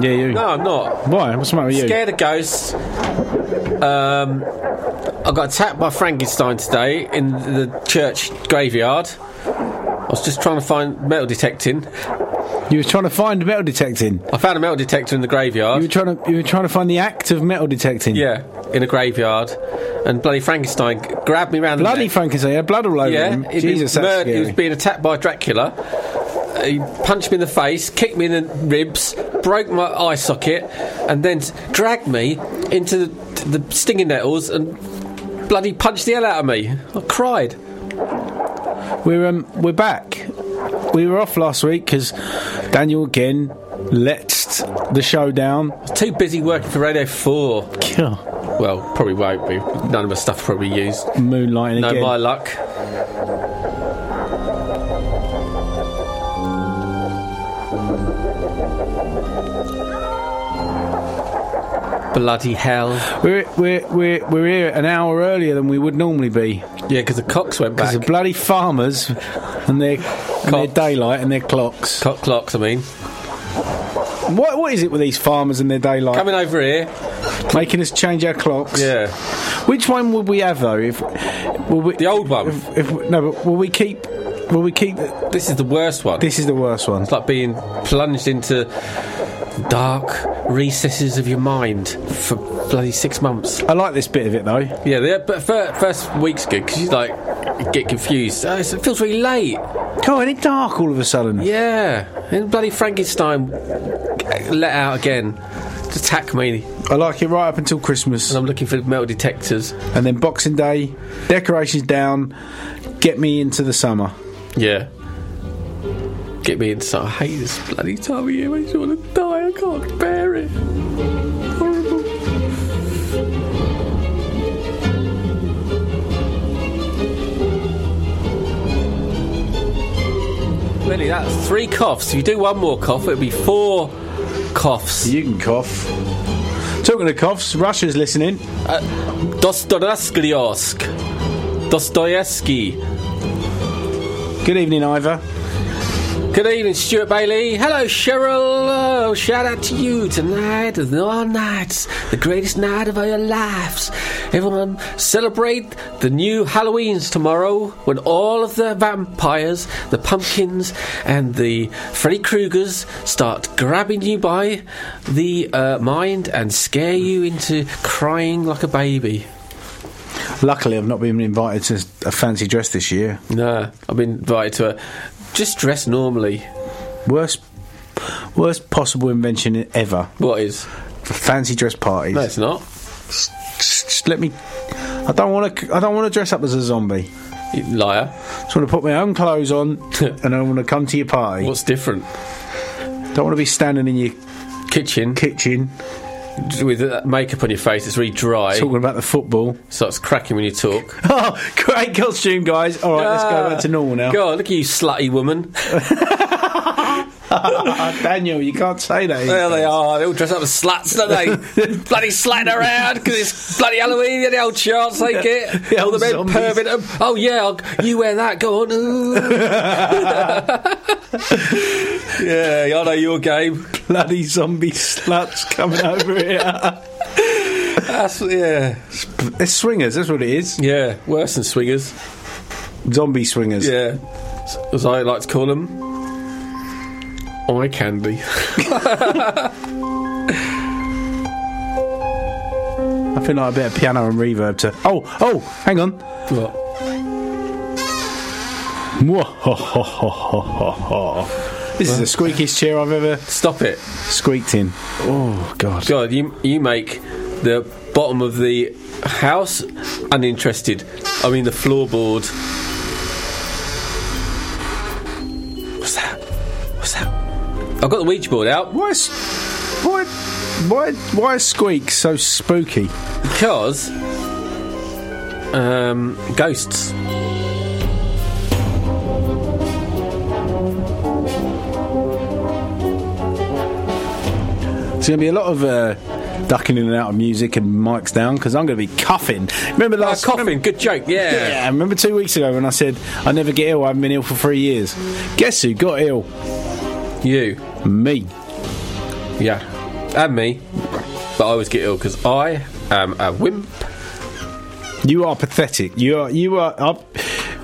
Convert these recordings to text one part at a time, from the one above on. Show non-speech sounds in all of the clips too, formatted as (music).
Yeah, you. No, I'm not. Why? What's the matter with you? Scared of ghosts. Um, I got attacked by Frankenstein today in the church graveyard. I was just trying to find metal detecting. You were trying to find metal detecting. I found a metal detector in the graveyard. You were trying to you were trying to find the act of metal detecting. yeah, in a graveyard. And bloody Frankenstein g- grabbed me round the Bloody neck. Frankenstein had blood all over Yeah, him. he'd Jesus, been that's murdered- he was being attacked by Dracula. He punched me in the face, kicked me in the ribs, broke my eye socket, and then dragged me into the, the stinging nettles and bloody punched the hell out of me. I cried. We're um we're back. We were off last week because Daniel again let's the show down. Too busy working for Radio 4. Well, probably won't be. None of my stuff probably used. Moonlighting No, again. No, my luck. Bloody hell. We're, we're, we're, we're here an hour earlier than we would normally be. Yeah, because the cocks went back. Because the bloody farmers and their, and their daylight and their clocks. Cock clocks, I mean. What, what is it with these farmers and their daylight? Coming over here. Making us change our clocks. Yeah. Which one would we have though? If will we, The old one. If, if, no, but will we keep? Will we keep? This is the worst one. This is the worst one. It's like being plunged into dark recesses of your mind for bloody six months. I like this bit of it though. Yeah, the, but fir- first week's good because you like get confused. Oh, it feels really late. Oh, and it's dark all of a sudden. Yeah, and bloody Frankenstein uh, let out again to attack me, I like it right up until Christmas, and I'm looking for metal detectors. and then Boxing Day, decorations down, get me into the summer. Yeah. Get me inside. I hate this bloody time of year. Makes me want to die. I can't bear it. Horrible. Really, that's three coughs. If you do one more cough, it'll be four coughs. You can cough. Talking of coughs, Russia's listening. Uh, Dostoevsky. Dostoevsky. Good evening, Ivor. Good evening, Stuart Bailey. Hello, Cheryl. Oh, shout out to you tonight and all nights, the greatest night of your lives. Everyone, celebrate the new Halloweens tomorrow when all of the vampires, the pumpkins, and the Freddy Kruegers start grabbing you by the uh, mind and scare you into crying like a baby. Luckily, I've not been invited to a fancy dress this year. No, I've been invited to a. Just dress normally. Worst, worst possible invention ever. What is? Fancy dress parties. No, it's not. Just, just let me. I don't want to. I don't want to dress up as a zombie. You liar. Just want to put my own clothes on, (laughs) and I want to come to your party. What's different? Don't want to be standing in your Kitchen kitchen with uh, makeup on your face. It's really dry. talking about the football. Starts cracking when you talk. (laughs) Oh, great costume, guys! All right, let's go back to normal now. God, look at you, slutty woman. (laughs) (laughs) Daniel, you can't say that. There they are. They all dress up as slats, don't they? (laughs) bloody slatting around because it's bloody Halloween. Yeah, the old chance they get. The all the men. Oh yeah, I'll, you wear that. Go on. (laughs) Yeah, I know your game. Bloody zombie slats coming over here. That's yeah, It's swingers. That's what it is. yeah. Worse than swingers. Zombie swingers. Yeah, as I like to call them, eye candy. (laughs) I feel like a bit of piano and reverb to. Oh, oh, hang on. What? This is the squeakiest chair I've ever Stop it. squeaked in. Oh God! God, you you make the bottom of the house uninterested. I mean the floorboard. I've got the Ouija board out Why? is- Why? Why? Why is squeak so spooky? because um, ghosts. There's going to be a lot of uh, ducking in and out of music and mics down because I'm going to be coughing. Remember Uh, last? coughing, good joke. Yeah. Yeah, remember two weeks ago when I said I never get ill. I haven't been ill for three years. Guess who got ill? You. Me. Yeah, and me. But I always get ill because I am a wimp. You are pathetic. You are. You are. Up.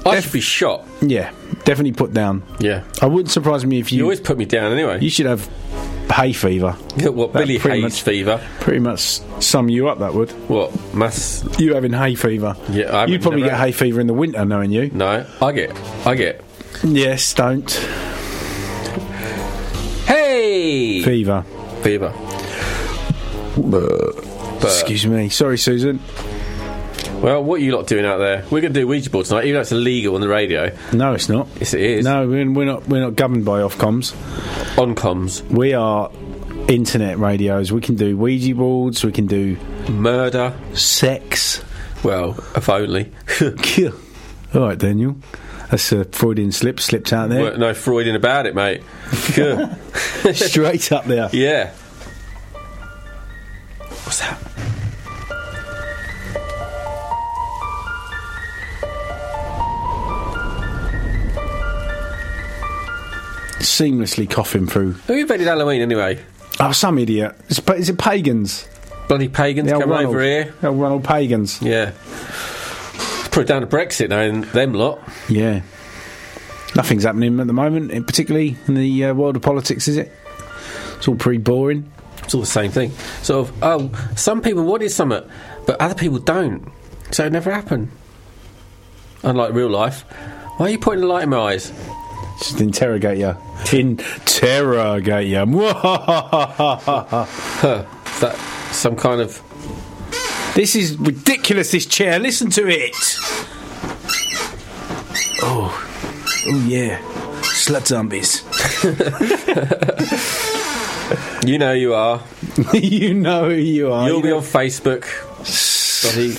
I Def- should be shot. yeah, definitely put down. Yeah. I wouldn't surprise me if You you. always put me down anyway. you should have hay fever. what, Billy Hayes much- fever? Pretty much sum you up. That would. What? Mass. You having hay fever? Yeah, I You'd probably get hay fever in the winter, knowing you. No, I get. I get. Yes, don't Hey! fever. fever. Excuse me. Sorry, Susan. well, what are you lot doing out there? We're going to do Ouija board tonight, even though it's illegal on the radio. No, it's not. Yes, it is. No, we're, we're not. We're not governed by Ofcoms. On comms. We are internet radios. We can do Ouija boards. We can do Murder. sex. Well, if only. (laughs) (laughs) All right, Daniel. That's a Freudian slip slipped out there. No Freudian about it, mate. (laughs) Straight up there. yeah. What's that? Seamlessly coughing through. Who invented Halloween anyway? Oh, some idiot. Is, is it pagans? Bloody pagans The old coming Ronald. over here. Old Ronald pagans. Yeah. Put it down to Brexit now, and them lot. Yeah. Nothing's happening at the moment, particularly in the uh, world of politics, is it? It's all pretty boring. It's all the same thing. Sort of, oh, some people wanted something, but other people don't. So it never happened. Unlike real life. Why are you putting the light in my eyes? Just interrogate you. Interrogate you. (laughs) Huh. Is that some kind of. This is ridiculous, this chair. Listen to it. Oh. Oh, yeah. Slut zombies. (laughs) You know you are. (laughs) you know who you are. You'll You be know- on Facebook. Bloody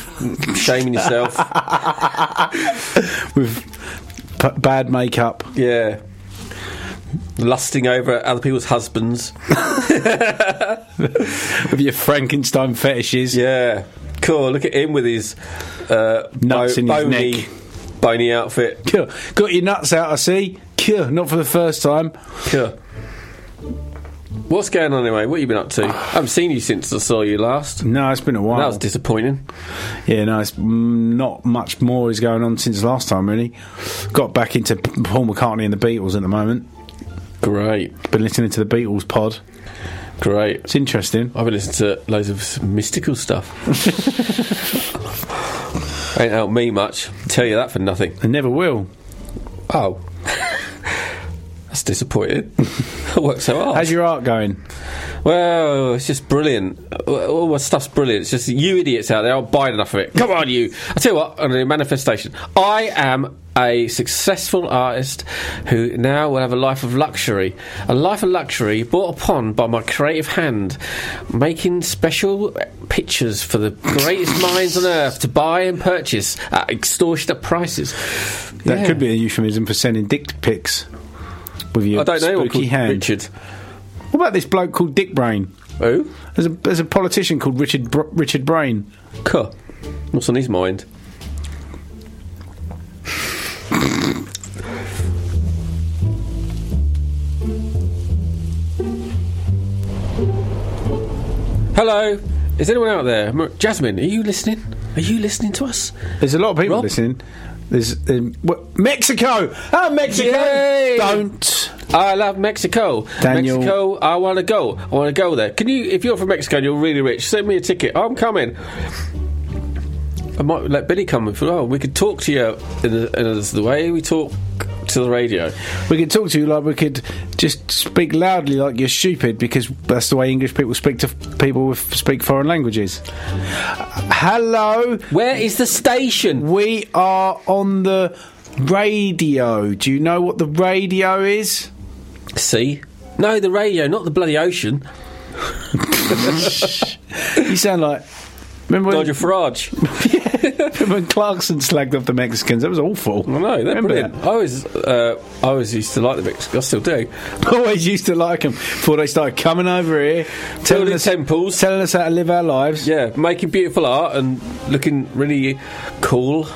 shaming yourself. (laughs) with p- bad makeup. Yeah. Lusting over other people's husbands. With your Frankenstein fetishes. Yeah. Cool. Look at him with his uh, Nuts in his bony, neck. bony outfit. Cool. Got your nuts out, I see. Cool. Not for the first time. Cool. What's going on anyway? What have you been up to? I haven't seen you since I saw you last. No, it's been a while. That was disappointing. Yeah, no, it's mm, not much more is going on since last time, really. Got back into Paul McCartney and the Beatles at the moment. Great. Been listening to the Beatles pod. Great. It's interesting. I've been listening to loads of mystical stuff. (laughs) Ain't helped me much. Tell you that for nothing. I never will. Oh. (laughs) That's disappointing. (laughs) I worked so hard. How's your art going? Well, it's just brilliant. All my stuff's brilliant. It's just you idiots out there aren't buying enough of it. Come on, you. I tell you what, on a manifestation, I am a successful artist who now will have a life of luxury. A life of luxury brought upon by my creative hand, making special pictures for the greatest minds on earth to buy and purchase at extortionate prices. That Yeah. could be a euphemism for sending dick pics with your I don't know spooky hand. Richard. What about this bloke called Dick Brain? Who? There's a, there's a politician called Richard Br- Richard Brain. Cool. What's on his mind? Hello, is anyone out there? Jasmine, are you listening? Are you listening to us? There's a lot of people Rob? listening. There's um, what, Mexico. Oh, Mexico! Yay! Don't. I love Mexico. Daniel- Mexico, I want to go. I want to go there. Can you, if you're from Mexico and you're really rich, send me a ticket. I'm coming. I might let Billy come. If, oh, we could talk to you in the, in the way we talk to the radio. We could talk to you like we could just speak loudly like you're stupid because that's the way English people speak to f- people who speak foreign languages. Hello, Where is the station? we are on the radio. Do you know what the radio is? See? No, the radio, not the bloody ocean. (laughs) You sound like. Remember Nigel Farage. remember when (laughs) Clarkson slagged off the Mexicans? That was awful. I know, they're Remember brilliant. I always, uh, I always used to like the Mexicans. I still do. that? (laughs) Always used to like them before they started coming over here, telling Building us, temples. telling us how to live our lives. Yeah, making beautiful art and looking really cool.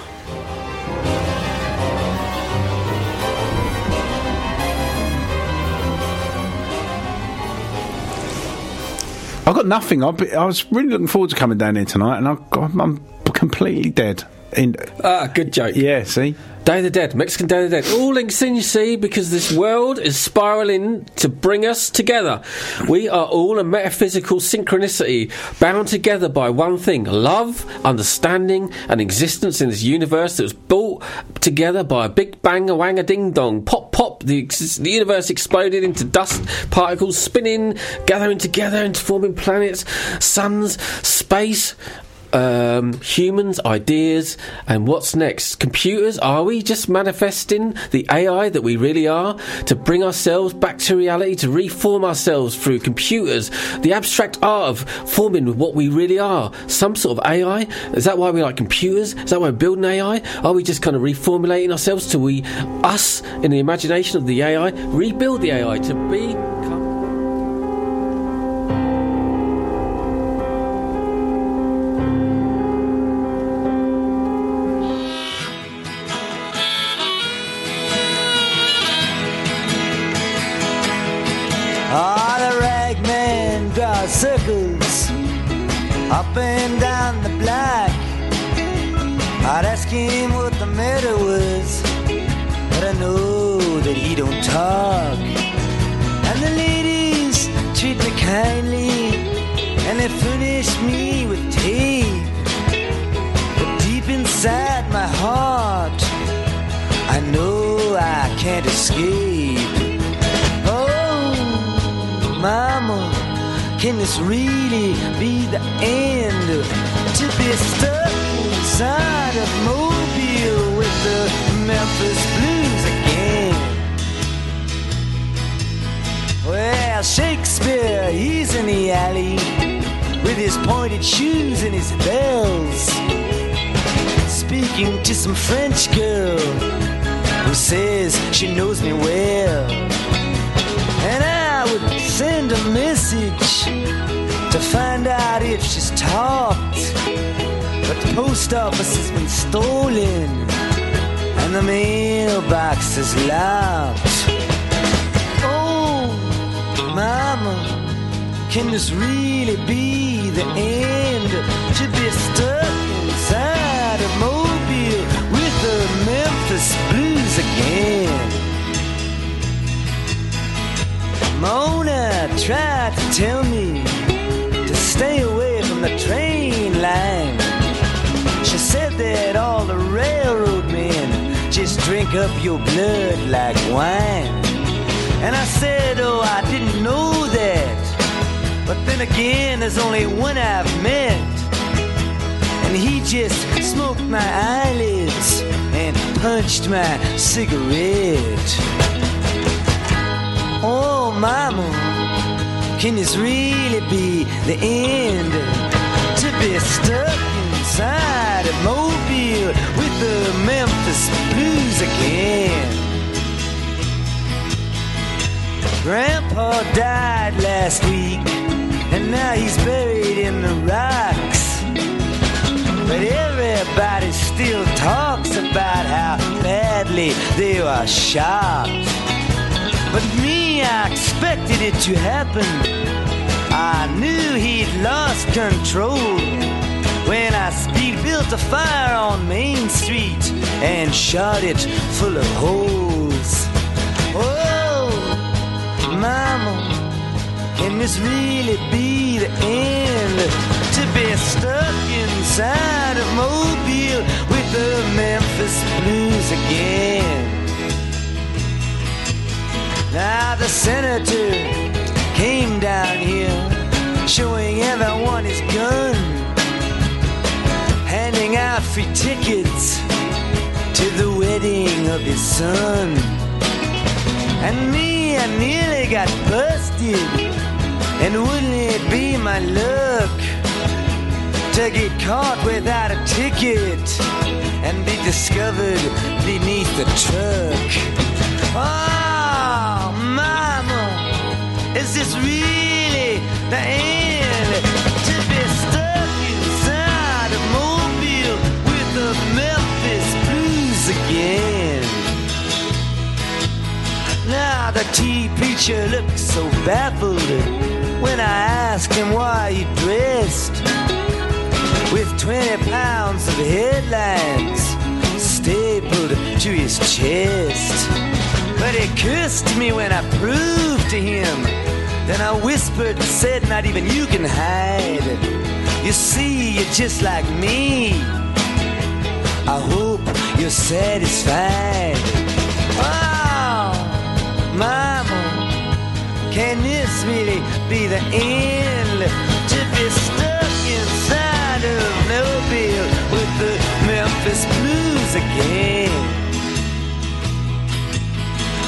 I've got nothing. I've been, I was really looking forward to coming down here tonight, and got, I'm completely dead. In, Ah, good joke. yeah, see? Day of the Dead, Mexican Day of the Dead. All links in, you see, because this world is spiraling to bring us together. We are all a metaphysical synchronicity, bound together by one thing love, understanding, and existence in this universe that was brought together by a big bang, a wang, a ding dong. Pop, pop, the, ex- the universe exploded into dust particles, spinning, gathering together into forming planets, suns, space, um, humans, ideas, and what's next? Computers? Are we just manifesting the AI that we really are to bring ourselves back to reality, to reform ourselves through computers? The abstract art of forming what we really are. Some sort of AI? Is that why we like computers? Is that why we're building AI? Are we just kind of reformulating ourselves to we, us, in the imagination of the AI, rebuild the AI to be. This really be the end? To be stuck inside of Mobile with the Memphis Blues again. Well, Shakespeare, he's in the alley with his pointed shoes and his bells, speaking to some French girl who says she knows me well. And I message to find out if she's talked. But the post office has been stolen and the mailbox is locked. Oh, mama, can this really be the end? To be stuck inside a mobile with the Memphis blues again. Mona tried to tell me to stay away from the train line. She said that all the railroad men just drink up your blood like wine. And I said, oh, I didn't know that. But then again, there's only one I've met. And he just smoked my eyelids and punched my cigarette. Mama, can this really be the end? To be stuck inside a mobile with the Memphis blues again. Grandpa died last week, and now he's buried in the rocks. But everybody still talks about how badly they were shot. But me, I expected it to happen. I knew he'd lost control when I speed built a fire on Main Street and shot it full of holes. Oh, mama, can this really be the end? To be stuck inside of Mobile with the Memphis Blues again. Now the senator came down here, showing everyone his gun, handing out free tickets to the wedding of his son. And me, I nearly got busted, and wouldn't it be my luck to get caught without a ticket and be discovered beneath the truck? Oh, mama, is this really the end? To be stuck inside a mobile with the Memphis blues again. Now the tea preacher looks so baffled when I asked him why he dressed with 20 pounds of headlines stapled to his chest. But he cursed me when I proved to him. Then I whispered and said, Not even you can hide. You see, you're just like me. I hope you're satisfied. Oh, mama, can this really be the end? To be stuck inside of Mobile with the Memphis Blues again.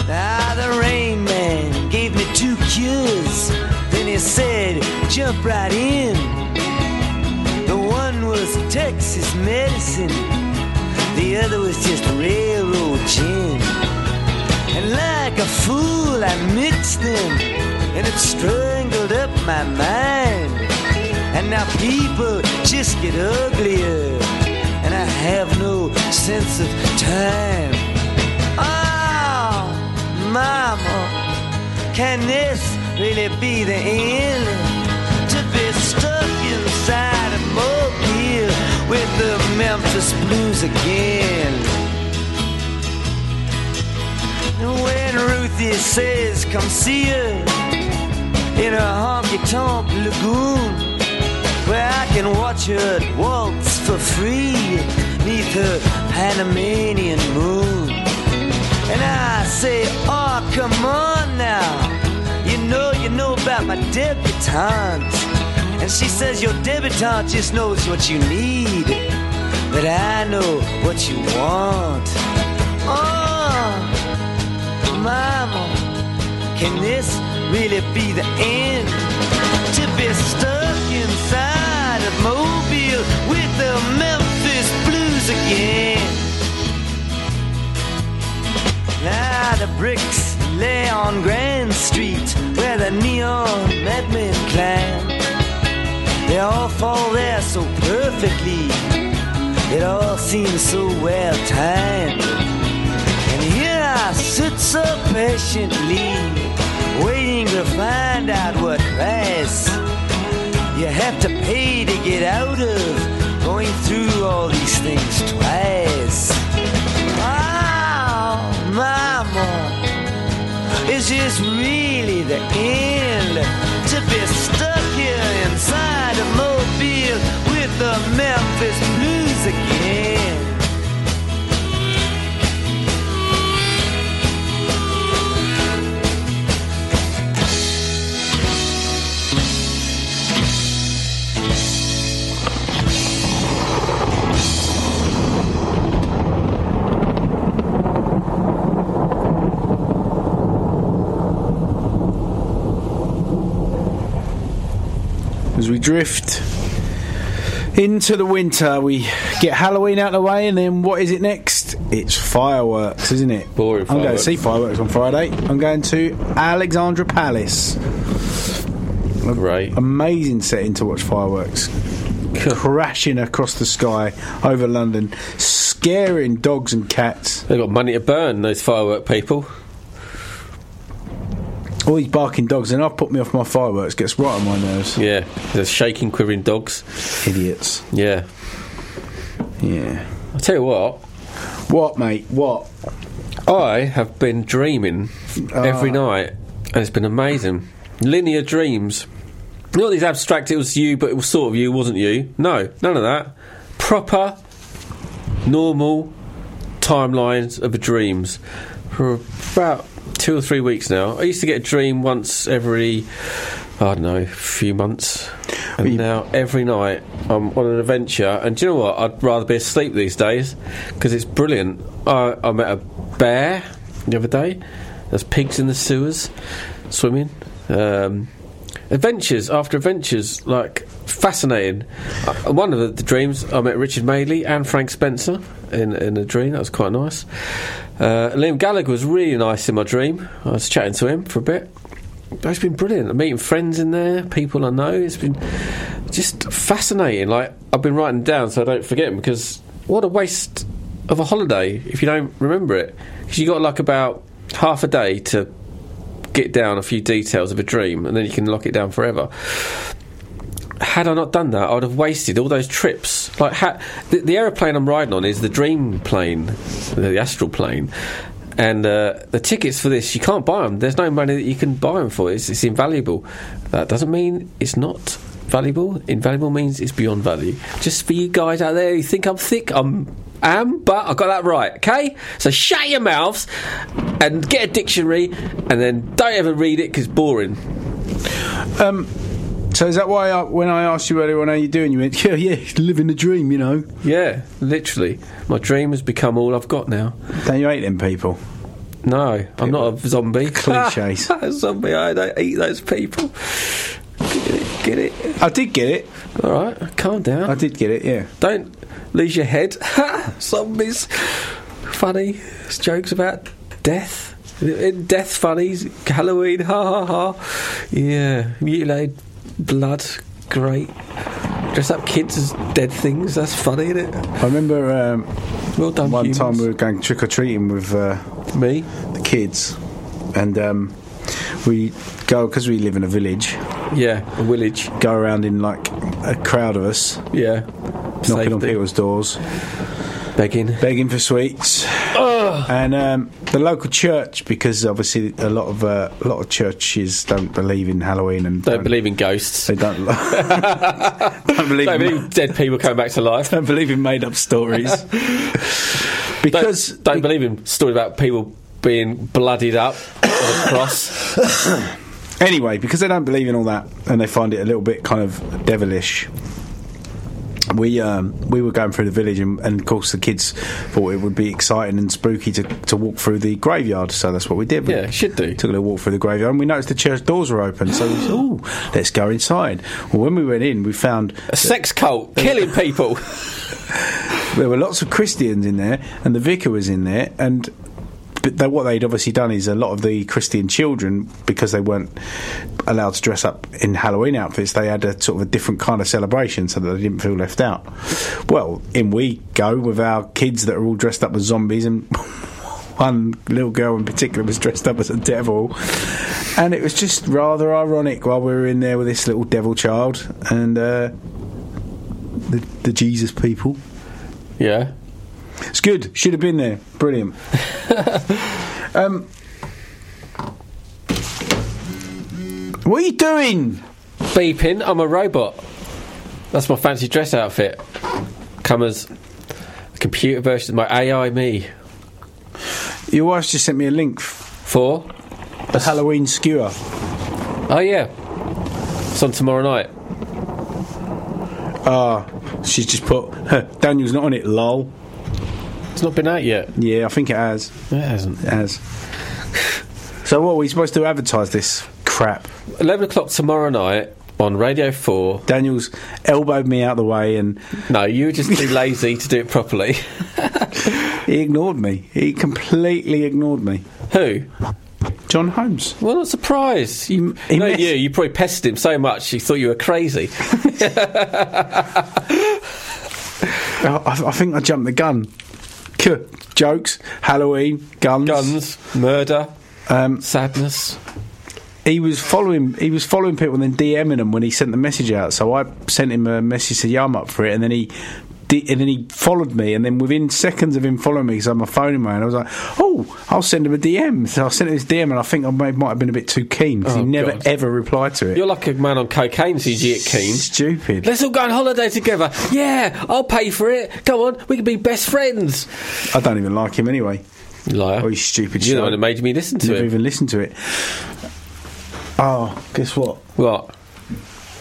Now the rain man gave me two cures. Then he said, jump right in. The one was Texas medicine. The other was just railroad gin. And like a fool, I mixed them. And it strangled up my mind. And now people just get uglier. And I have no sense of time. Mama, can this really be the end? To be stuck inside a mobile with the Memphis Blues again. When Ruthie says, come see her in a honky tonk lagoon, where I can watch her waltz for free neath her Panamanian moon. And I say, oh, come on now. You know, you know about my debutante. And she says, your debutante just knows what you need. But I know what you want. Oh, mama, can this really be the end? To be stuck inside of Mobile with the Memphis Blues again. Now the bricks lay on Grand Street where the neon madmen climb. They all fall there so perfectly. It all seems so well timed. And here I sit so patiently, waiting to find out what price you have to pay to get out of going through all these things twice. Oh, mama, is this really the end? To be stuck here inside a mobile with the Memphis Blues again. We drift into the winter, we get Halloween out of the way, and then what is it next? It's fireworks, isn't it? Boring I'm going to see fireworks on Friday. I'm going to Alexandra Palace. Great. Amazing setting to watch fireworks. Crashing across the sky over London, scaring dogs and cats. They've got money to burn, those firework people. All these barking dogs, and I've put me off my fireworks, gets right on my nerves. Yeah, there's shaking, quivering dogs. Idiots. Yeah. Yeah. I'll tell you what, What, mate? What? I have been dreaming every ah. night, and it's been amazing. Linear dreams. Not these abstract, it was you, but it was sort of you, wasn't you? No, none of that. Proper, normal timelines of dreams for about two or three weeks now. I used to get a dream once every, I don't know, few months. And you- now every night I'm on an adventure. And do you know what? I'd rather be asleep these days because it's brilliant. I, I met a bear the other day. There's pigs in the sewers swimming. Um, adventures after adventures, like fascinating. Uh, one of the, the dreams, I met Richard Madeley and Frank Spencer in in a dream. That was quite nice. Uh, Liam Gallagher was really nice in my dream. I was chatting to him for a bit. It's been brilliant. I'm meeting friends in there, people I know. It's been just fascinating. Like I've been writing down so I don't forget 'em, because what a waste of a holiday if you don't remember it. Because you got like about half a day to get down a few details of a dream, and then you can lock it down forever. Had I not done that, I would have wasted all those trips. Like ha- the, the aeroplane I'm riding on is the dream plane, the astral plane. And uh, the tickets for this, you can't buy them. There's no money that you can buy them for. It's, it's invaluable. That doesn't mean it's not valuable. Invaluable means it's beyond value. Just for you guys out there who think I'm thick, I'm am, but I got that right. Okay, so shut your mouths and get a dictionary, and then don't ever read it because boring. Um, so is that why I, when I asked you earlier, on how you doing?" You went, "Yeah, yeah, living the dream," you know. Yeah, literally, my dream has become all I've got now. Don't you hate them people? No, I'm not a zombie. (laughs) Cliches. (laughs) a zombie. I don't eat those people. Get it? Get it? I did get it. All right, calm down. I did get it. Yeah. Don't lose your head. (laughs) Zombies. Funny jokes about death. In death funnies. Halloween. Ha ha ha. Yeah. Mutilated blood. Great. Dress up kids as dead things. That's funny, isn't it? I remember um, Well done, one humans. time we were going trick or treating with uh, Me. the kids, and um, we go because we live in a village. Yeah. A village. Go around in like a crowd of us, Yeah. knocking on people's doors, Begging. begging for sweets. And um, the local church, because obviously a lot of uh, a lot of churches don't believe in Halloween and Don't believe in ghosts. They don't. (laughs) (laughs) don't believe. Don't in, believe dead people coming back to life. don't believe in made up stories. (laughs) because don't, don't believe in stories about people being bloodied up on a cross. (coughs) Anyway, because they don't believe in all that and they find it a little bit kind of devilish. We um, we were going through the village, and, and of course the kids thought it would be exciting and spooky to, to walk through the graveyard. So that's what we did. We Yeah, should do. Took a little walk through the graveyard, and we noticed the church doors were open. So we said, "Oh, let's go inside." Well, when we went in, we found A sex cult killing people. (laughs) there were lots of Christians in there, and the vicar was in there, and what they'd obviously done is a lot of the Christian children, because they weren't allowed to dress up in Halloween outfits, they had a sort of a different kind of celebration so that they didn't feel left out. Well, in we go with our kids that are all dressed up as zombies, and (laughs) one little girl in particular was dressed up as a devil. And it was just rather ironic while we were in there with this little devil child and uh, the, the Jesus people. yeah. It's good. Should have been there. Brilliant. (laughs) um, what are you doing? Beeping, I'm a robot. That's my fancy dress outfit. Come as a computer version of my AI me. Your wife just sent me a link. For? A Halloween skewer. Oh, yeah. It's on tomorrow night. Ah, she's just put (laughs) Daniel's not on it. Lol. It's not been out yet. Yeah, I think it has. It hasn't. It has. so what? Are we supposed to advertise this crap? 11 o'clock tomorrow night on Radio 4. Daniel's elbowed me out the way and No, you were just too lazy to do it properly. (laughs) he ignored me. He completely ignored me. Who? John Holmes. Well, not surprised. You, He no, messed- you, you probably pestered him so much he thought you were crazy. (laughs) I, I think I jumped the gun. K- Jokes, Halloween, guns. Guns, murder, Um, sadness. he was following. He was following people and then DMing them when he sent the message out. So I sent him a message to Yum up for it, and then he. And then he followed me, and then within seconds of him following me, because I had my phone in my hand, I was like, "Oh, I'll send him a DM." So I sent him his DM, and I think I may, might have been a bit too keen because Oh, he never God. ever replied to it. You're like a man on cocaine, so you get keen. Stupid. Let's all go on holiday together. Yeah, I'll pay for it. Go on, we can be best friends. I don't even like him anyway. Liar. Oh, you stupid You're the one that made me listen to Never it. even listened to it. Oh, guess what? What?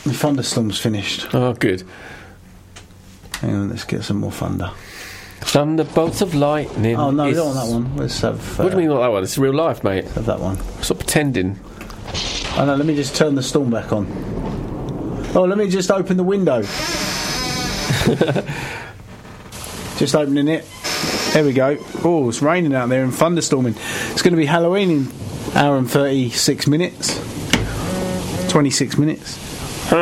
The thunderstorm's finished. Oh, good. Hang on, let's get some more thunder. Thunderbolts of lightning. Oh no, we don't want that one. Let's have. Uh, What do you mean, not that one? It's real life, mate. Have that one. Stop pretending. Oh no, let me just turn the storm back on. Oh, let me just open the window. (laughs) just opening it. There we go. Oh, it's raining out there and thunderstorming. It's going to be Halloween in hour and thirty-six minutes. Twenty-six minutes. (laughs)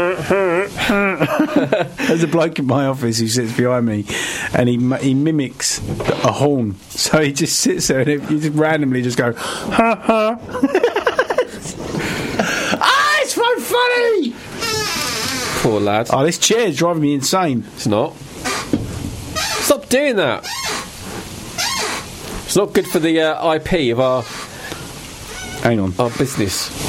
(laughs) There's a bloke in my office who sits behind me, and he he mimics a horn. (laughs) So he just sits there and he just randomly just go, ha ha. (laughs) ah, it's so funny. Poor lad. Oh, this chair is driving me insane. It's not. Stop doing that. It's not good for the uh, IP of our. Hang on. Our business.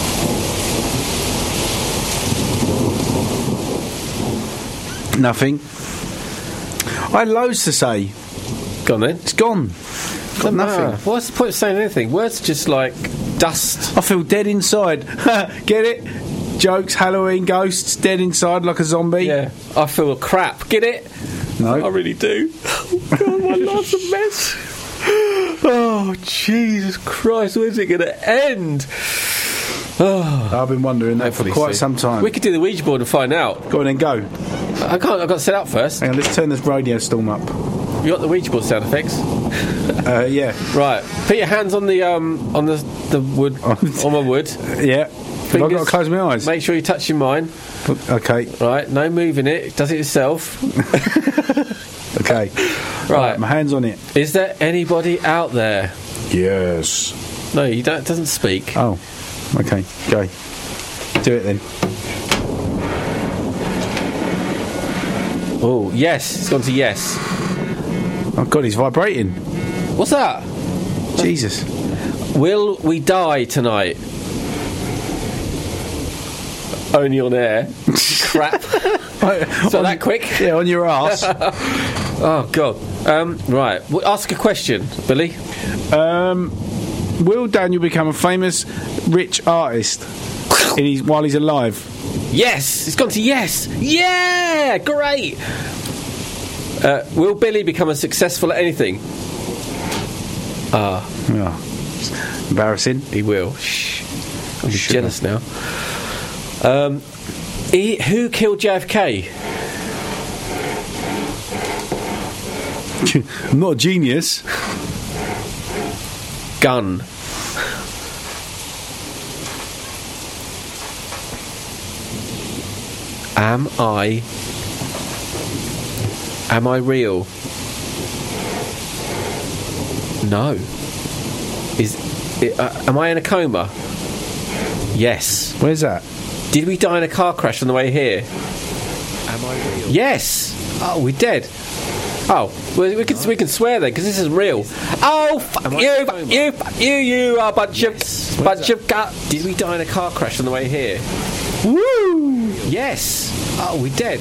Nothing. I had loads to say. Go on then. It's gone. Got nothing. Ah, what's the point of saying anything? Words are just like dust. I feel dead inside. (laughs) Get it? Jokes, Halloween, ghosts, dead inside like a zombie. Yeah, I feel crap. Get it? No. I really do. Oh, (laughs) God, my life's a mess. (sighs) Oh, Jesus Christ, when's it going to end? (sighs) I've been wondering that for quite soon. some time. We could do the Ouija board and find out. Go on then, go. I can't. I've got to set up first. Hang on, let's turn this radio storm up. You got the Ouija board sound effects, (laughs) Uh, yeah. right? Put your hands on the um on the the wood on (laughs) my wood. Yeah. Have I got to close my eyes? Make sure you touch your mine. Okay. Right, no moving it. It Does it itself. (laughs) Okay. Right. My hands on it. Is there anybody out there? Yes. No, you don't. Doesn't speak. Oh. Okay. Go. Do it then. Oh, yes. It's gone to yes. Oh God, he's vibrating. What's that? Jesus. Will we die tonight? Only on air. (laughs) Crap. (laughs) So that quick? (laughs) Yeah, on your ass. Oh God. Um, right. Well, ask a question, Billy. um, will Daniel become a famous rich artist in his, while he's alive? Yes. It's gone to yes. Yeah. Great. Uh, will Billy become a successful at anything? Ah, Oh. Embarrassing. he will. Shh. I'm Shut jealous now. Um, he, who killed JFK? I'm (laughs) not a genius. Gun. Am I. Am I real? No. Is. i- Uh, am I in a coma? Yes. Where's that? Did we die in a car crash on the way here? Am I real? Yes. Oh, we're dead. Oh, well, we can we can swear then because this isn't real. Oh, fuck Am you, in a fuck coma? you, fuck you, you are a bunch of bunch that? of gut. Did we die in a car crash on the way here? Woo! Yes. Oh, we're dead.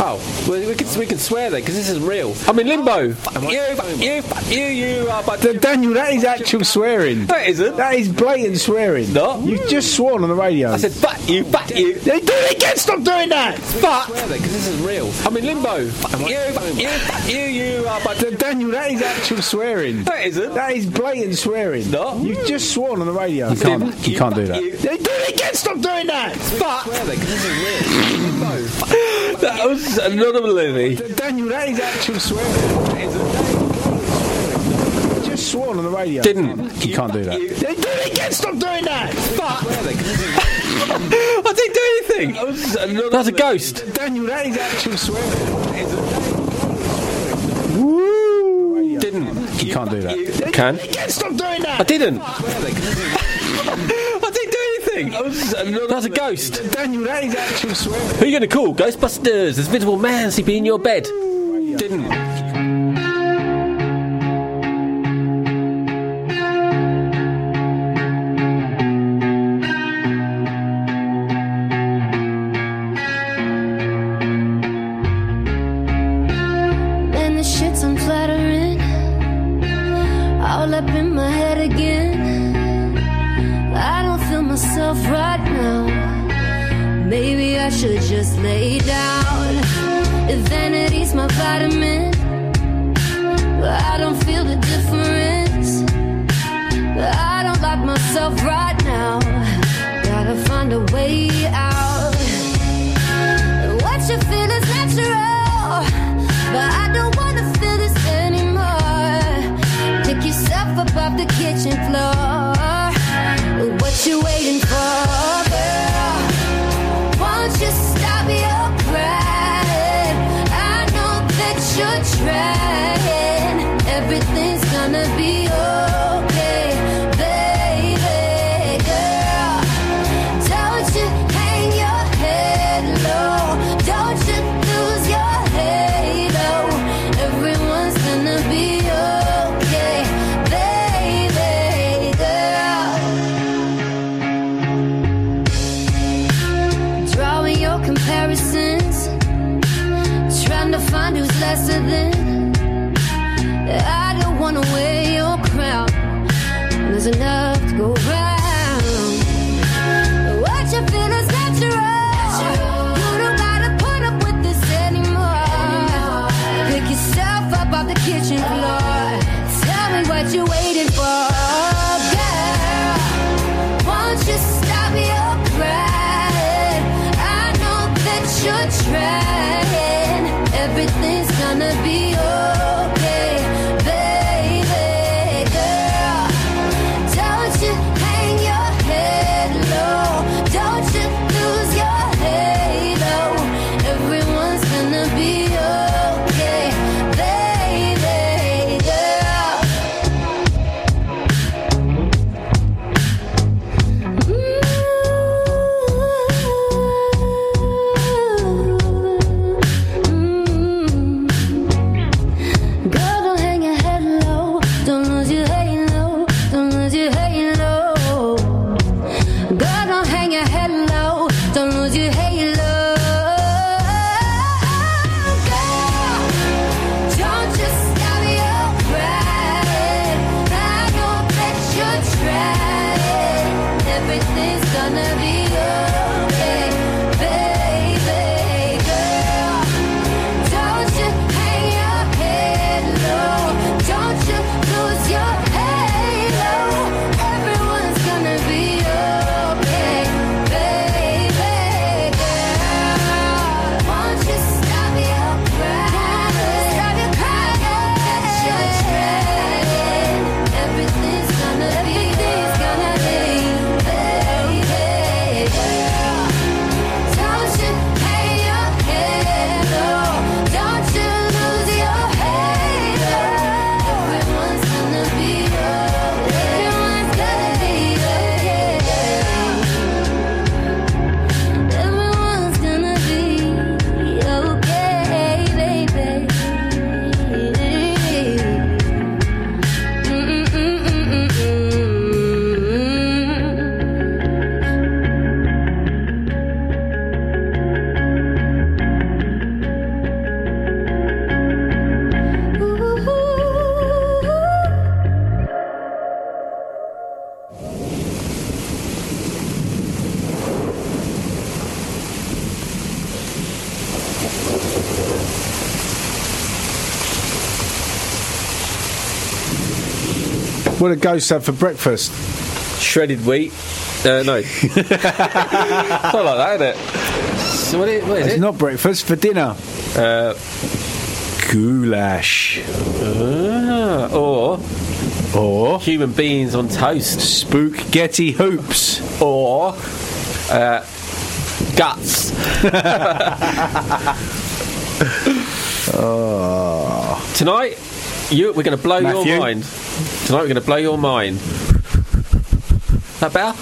Oh, well, we can we can swear then because this isn't real. I'm in limbo. Fuck you, fuck you, fuck you, you are a bunch Daniel, that is actual swearing. That isn't. That is blatant swearing. No. You've just sworn on the radio. I said, fuck you, fuck you. They do it again! Stop doing that! Fuck! Because this isn't real. I'm in limbo. Fuck you, fuck you, you, you are a bunch D- of. Daniel, that is actual swearing. That isn't. That is blatant swearing. No. You've just sworn on the radio. You can't- You can't do that. They do it again! Stop doing that! Fuck! (laughs) that was anonymous. D- Daniel, that is actual swearing. Just sworn on the radio. Didn't. You can't do that. They do it again! Stop doing that! Fuck! (laughs) I didn't do anything. That's a ghost. Daniel, that is actual swearing. Woo! Didn't. You can't do that. Can. Stop doing that! I didn't (laughs) do anything. That's a ghost. Daniel, that is actual swearing. Who are you going to call? Ghostbusters. There's a visible man sleeping in your bed. Didn't. What a ghost have for breakfast? Shredded wheat. Uh, no. (laughs) Not like that, is it? So what is, what is It's it? not breakfast for dinner. Uh, Goulash. ah, or Or human beings on toast. spook getty hoops. Or uh, guts. (laughs) (laughs) Tonight, you, we're going to blow Matthew? your mind. Tonight, we're going to blow your mind. That better?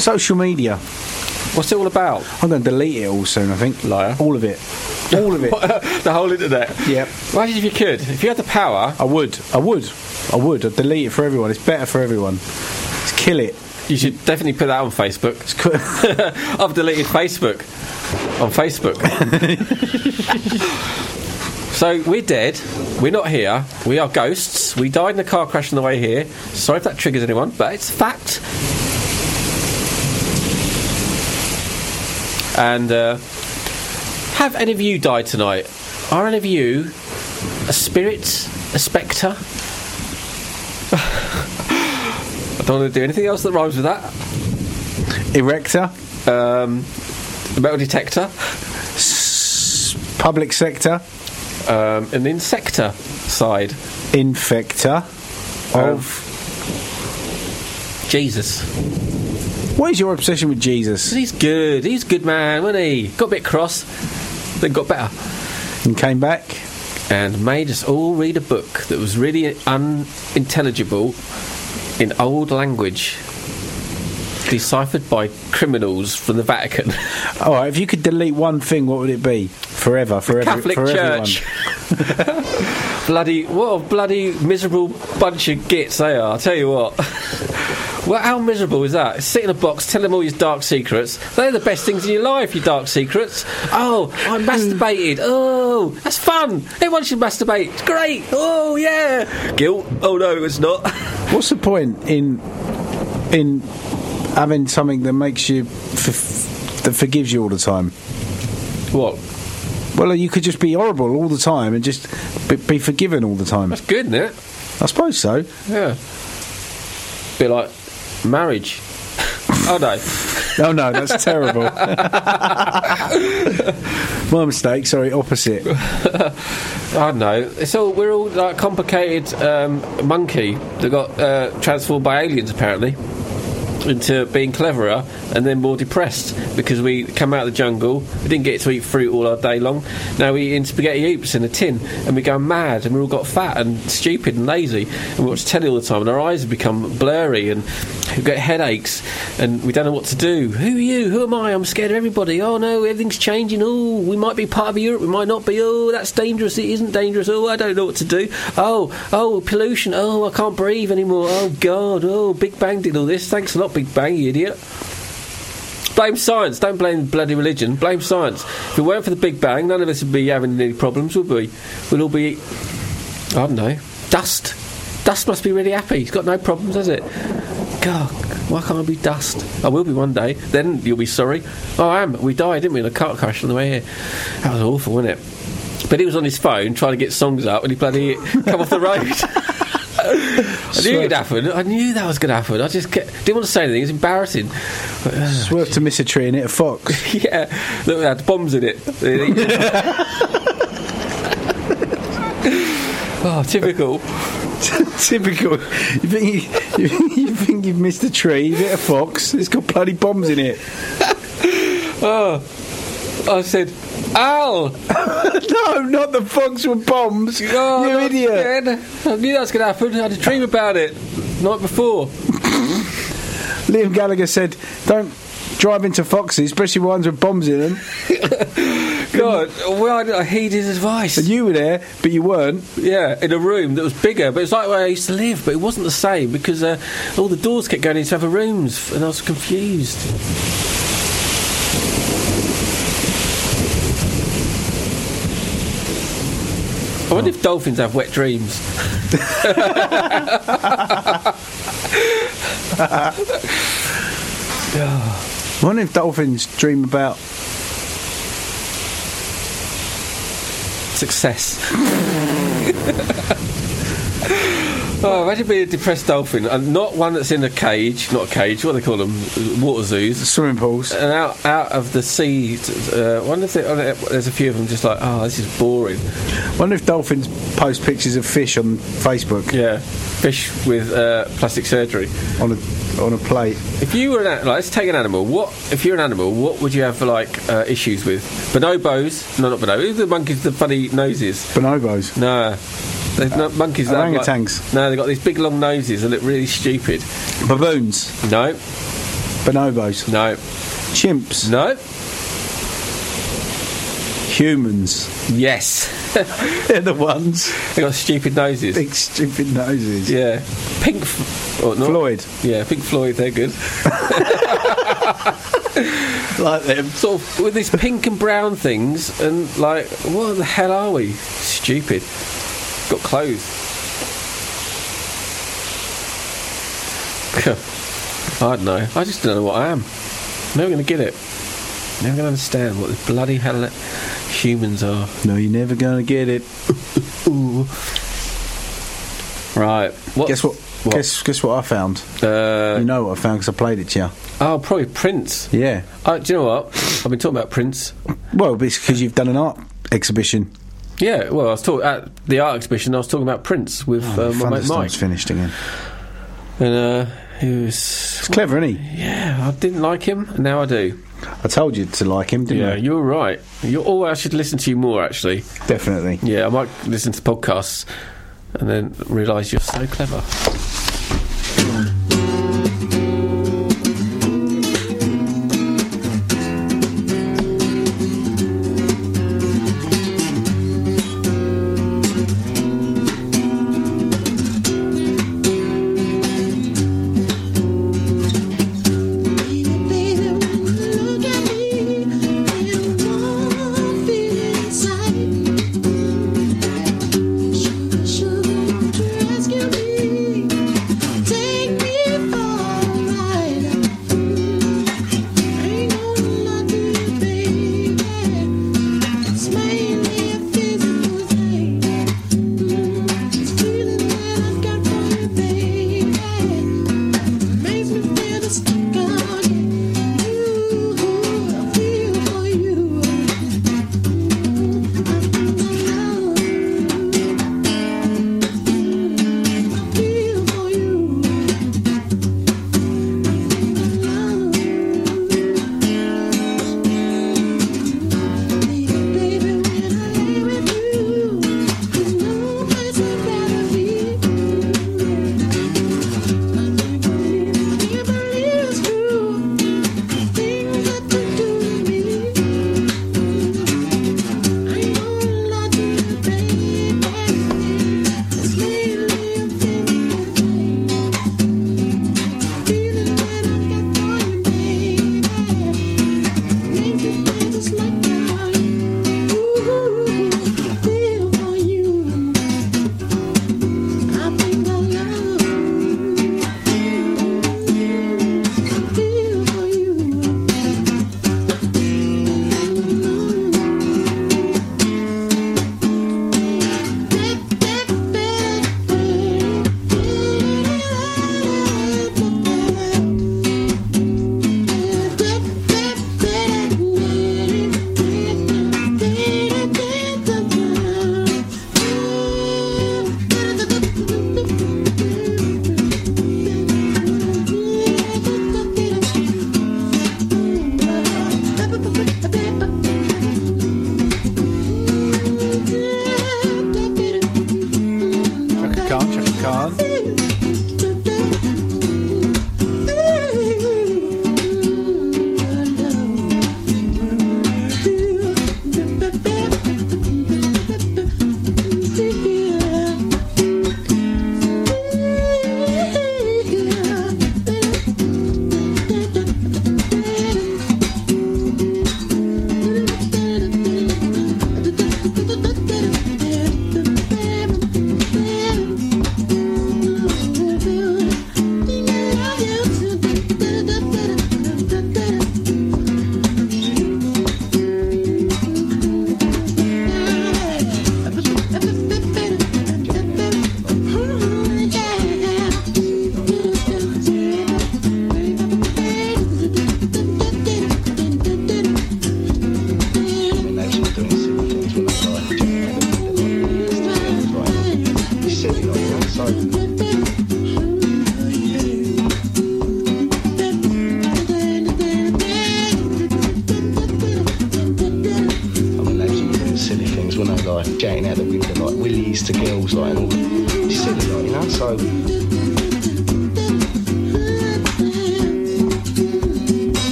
Social media. What's it all about? I'm going to delete it all soon, I think. Liar. All of it. All of it. (laughs) the whole internet. Yep. Imagine if you could. If you had the power, I would. I would. I would. I'd delete it for everyone. It's better for everyone. Just kill it. you should definitely put that on Facebook. (laughs) I've deleted Facebook on Facebook. (laughs) so we're dead. We're not here. We are ghosts. We died in a car crash on the way here. Sorry if that triggers anyone, but it's a fact. And uh, have any of you died tonight? Are any of you a spirit, a spectre? (laughs) I don't want to do anything else that rhymes with that. Erector. Um, metal detector, S- public sector. um, an insector side. Infector. Of. Jesus. What is your obsession with Jesus? He's good. He's a good man, wasn't he? Got a bit cross, then got better. And came back. And made us all read a book that was really unintelligible in old language, deciphered by criminals from the Vatican. (laughs) All right. If you could delete one thing, what would it be? Forever. For every, Catholic for Church. (laughs) bloody, what a bloody miserable bunch of gits they are, I'll tell you what. (laughs) Well, how miserable is that? Sit in a box, tell them all your dark secrets. They're the best things in your life, your dark secrets. Oh, I masturbated. Oh, that's fun. Everyone should masturbate. It's great. Oh, yeah. Guilt. Oh, no, it's not. What's the point in in having something that makes you f- that forgives you all the time? what? Well, you could just be horrible all the time and just be, be forgiven all the time. That's good, isn't it? I suppose so. Yeah. Bit like marriage. (laughs) oh, no. Oh no, that's terrible. (laughs) My mistake. Sorry, opposite. (laughs) I don't know. It's all we're all like complicated um, monkey that got uh, transformed by aliens apparently into being cleverer and then more depressed because we come out of the jungle. We didn't get to eat fruit all our day long. Now we eat spaghetti hoops in a tin and we go mad and we all got fat and stupid and lazy and we watch telly all the time and our eyes have become blurry and we get headaches and we don't know what to do. Who are you? Who am I? I'm scared of everybody. Oh no, everything's changing. Oh, we might be part of Europe. We might not be. Oh, that's dangerous. It isn't dangerous. Oh, I don't know what to do. Oh, oh, pollution. Oh, I can't breathe anymore. Oh God. Oh, Big Bang did all this. Thanks a lot, Big Bang, you idiot. Blame science. Don't blame bloody religion. Blame science. If it weren't for the Big Bang, none of us would be having any problems, would we? We'd all be, I don't know, dust. Dust must be really happy. He's got no problems, has it? God, why can't I be dust? I will be one day. Then you'll be sorry. Oh, I am. We died, didn't we, in a car crash on the way here? That was awful, wasn't it? But he was on his phone trying to get songs up, and he bloody (laughs) come off the road. (laughs) I knew it'd happen. I knew that was going to happen. I just kept, didn't want to say anything. It was embarrassing. But, uh, Swerve to miss a tree and hit a fox. (laughs) yeah, look, it had bombs in it. (laughs) oh, typical. (laughs) Typical. You think you, you, think- you think you've missed a tree, you hit a fox. It's got bloody bombs in it. Oh, I said, Al. (laughs) no, not the fox with bombs. Oh, you idiot. again. I knew that was going to happen. I had a dream about it night before. (laughs) Liam Gallagher said, "Don't drive into foxes, especially ones with bombs in them." (laughs) God, well, I didn't heed his advice. And you were there, but you weren't. Yeah, in a room that was bigger, but it's like where I used to live, but it wasn't the same because uh, all the doors kept going into other rooms, and I was confused. I wonder if dolphins have wet dreams. I wonder if dolphins dream about. Success. (laughs) oh, imagine being a depressed dolphin, and not one that's in a cage, not a cage, what do they call them? Water zoos. Swimming pools. and out out of the sea. Uh, wonder if they, there's a few of them just like, oh, this is boring. wonder if dolphins post pictures of fish on Facebook Yeah, fish with uh, plastic surgery. on a on a plate. If you were an like, let's take an animal. What if you're an animal? What would you have like uh, issues with? Bonobos? No, not bonobos. The monkeys, the funny noses. Bonobos. No. They're not monkeys have, like- Orangutans. no, they've got these big long noses and look really stupid. Baboons. No, Bonobos. no, Chimps. no. Humans. Yes, (laughs) They're the ones. they got stupid noses. Big stupid noses. Yeah, Pink. F- or not. Floyd. Yeah, Pink Floyd. They're good. (laughs) Like them. sort of with these pink and brown things, and like, what the hell are we? Stupid. Got clothes. (laughs) I don't know. I just don't know what I am. Never going to get it. Never going to understand what the bloody hell humans are. No, you're never gonna get it. (laughs) Right. What? Guess what? What? Guess guess what I found. Uh, you know what I found because I played it to you. oh, probably Prince. Yeah. Uh, do you know what? I've been talking about Prince. Well, it's because you've done an art exhibition. Yeah, well, I was talking at the art exhibition. I was talking about Prince with uh, my mate Mike, finished again. and uh, he was It's clever, isn't he? Yeah, I didn't like him, and now I do. I told you to like him, didn't Yeah, I? you're right. You're, oh, I should listen to you more, actually. Definitely. Yeah, I might listen to podcasts and then realise you're so clever.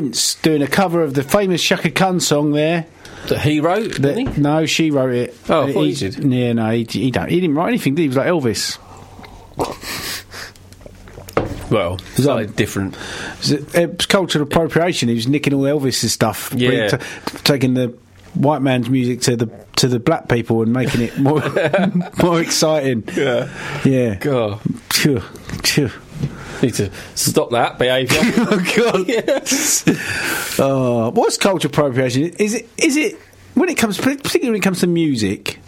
Prince doing a cover of the famous Chaka Khan song there. That he wrote, That, didn't he? no, she wrote it. Oh, I thought he did. Yeah, no, he, he don't. He didn't write anything. Did he? he was like Elvis. Well, slightly different. It uh, was, it was cultural appropriation. He was nicking all Elvis's stuff, Yeah. t- taking the white man's music to the to the black people and making it more (laughs) more exciting. Yeah. Yeah. God. Phew, phew. (laughs) Need to stop that behaviour. (laughs) Oh God! (laughs) Oh, what's cultural appropriation? Is it? Is it when it comes, particularly when it comes to music?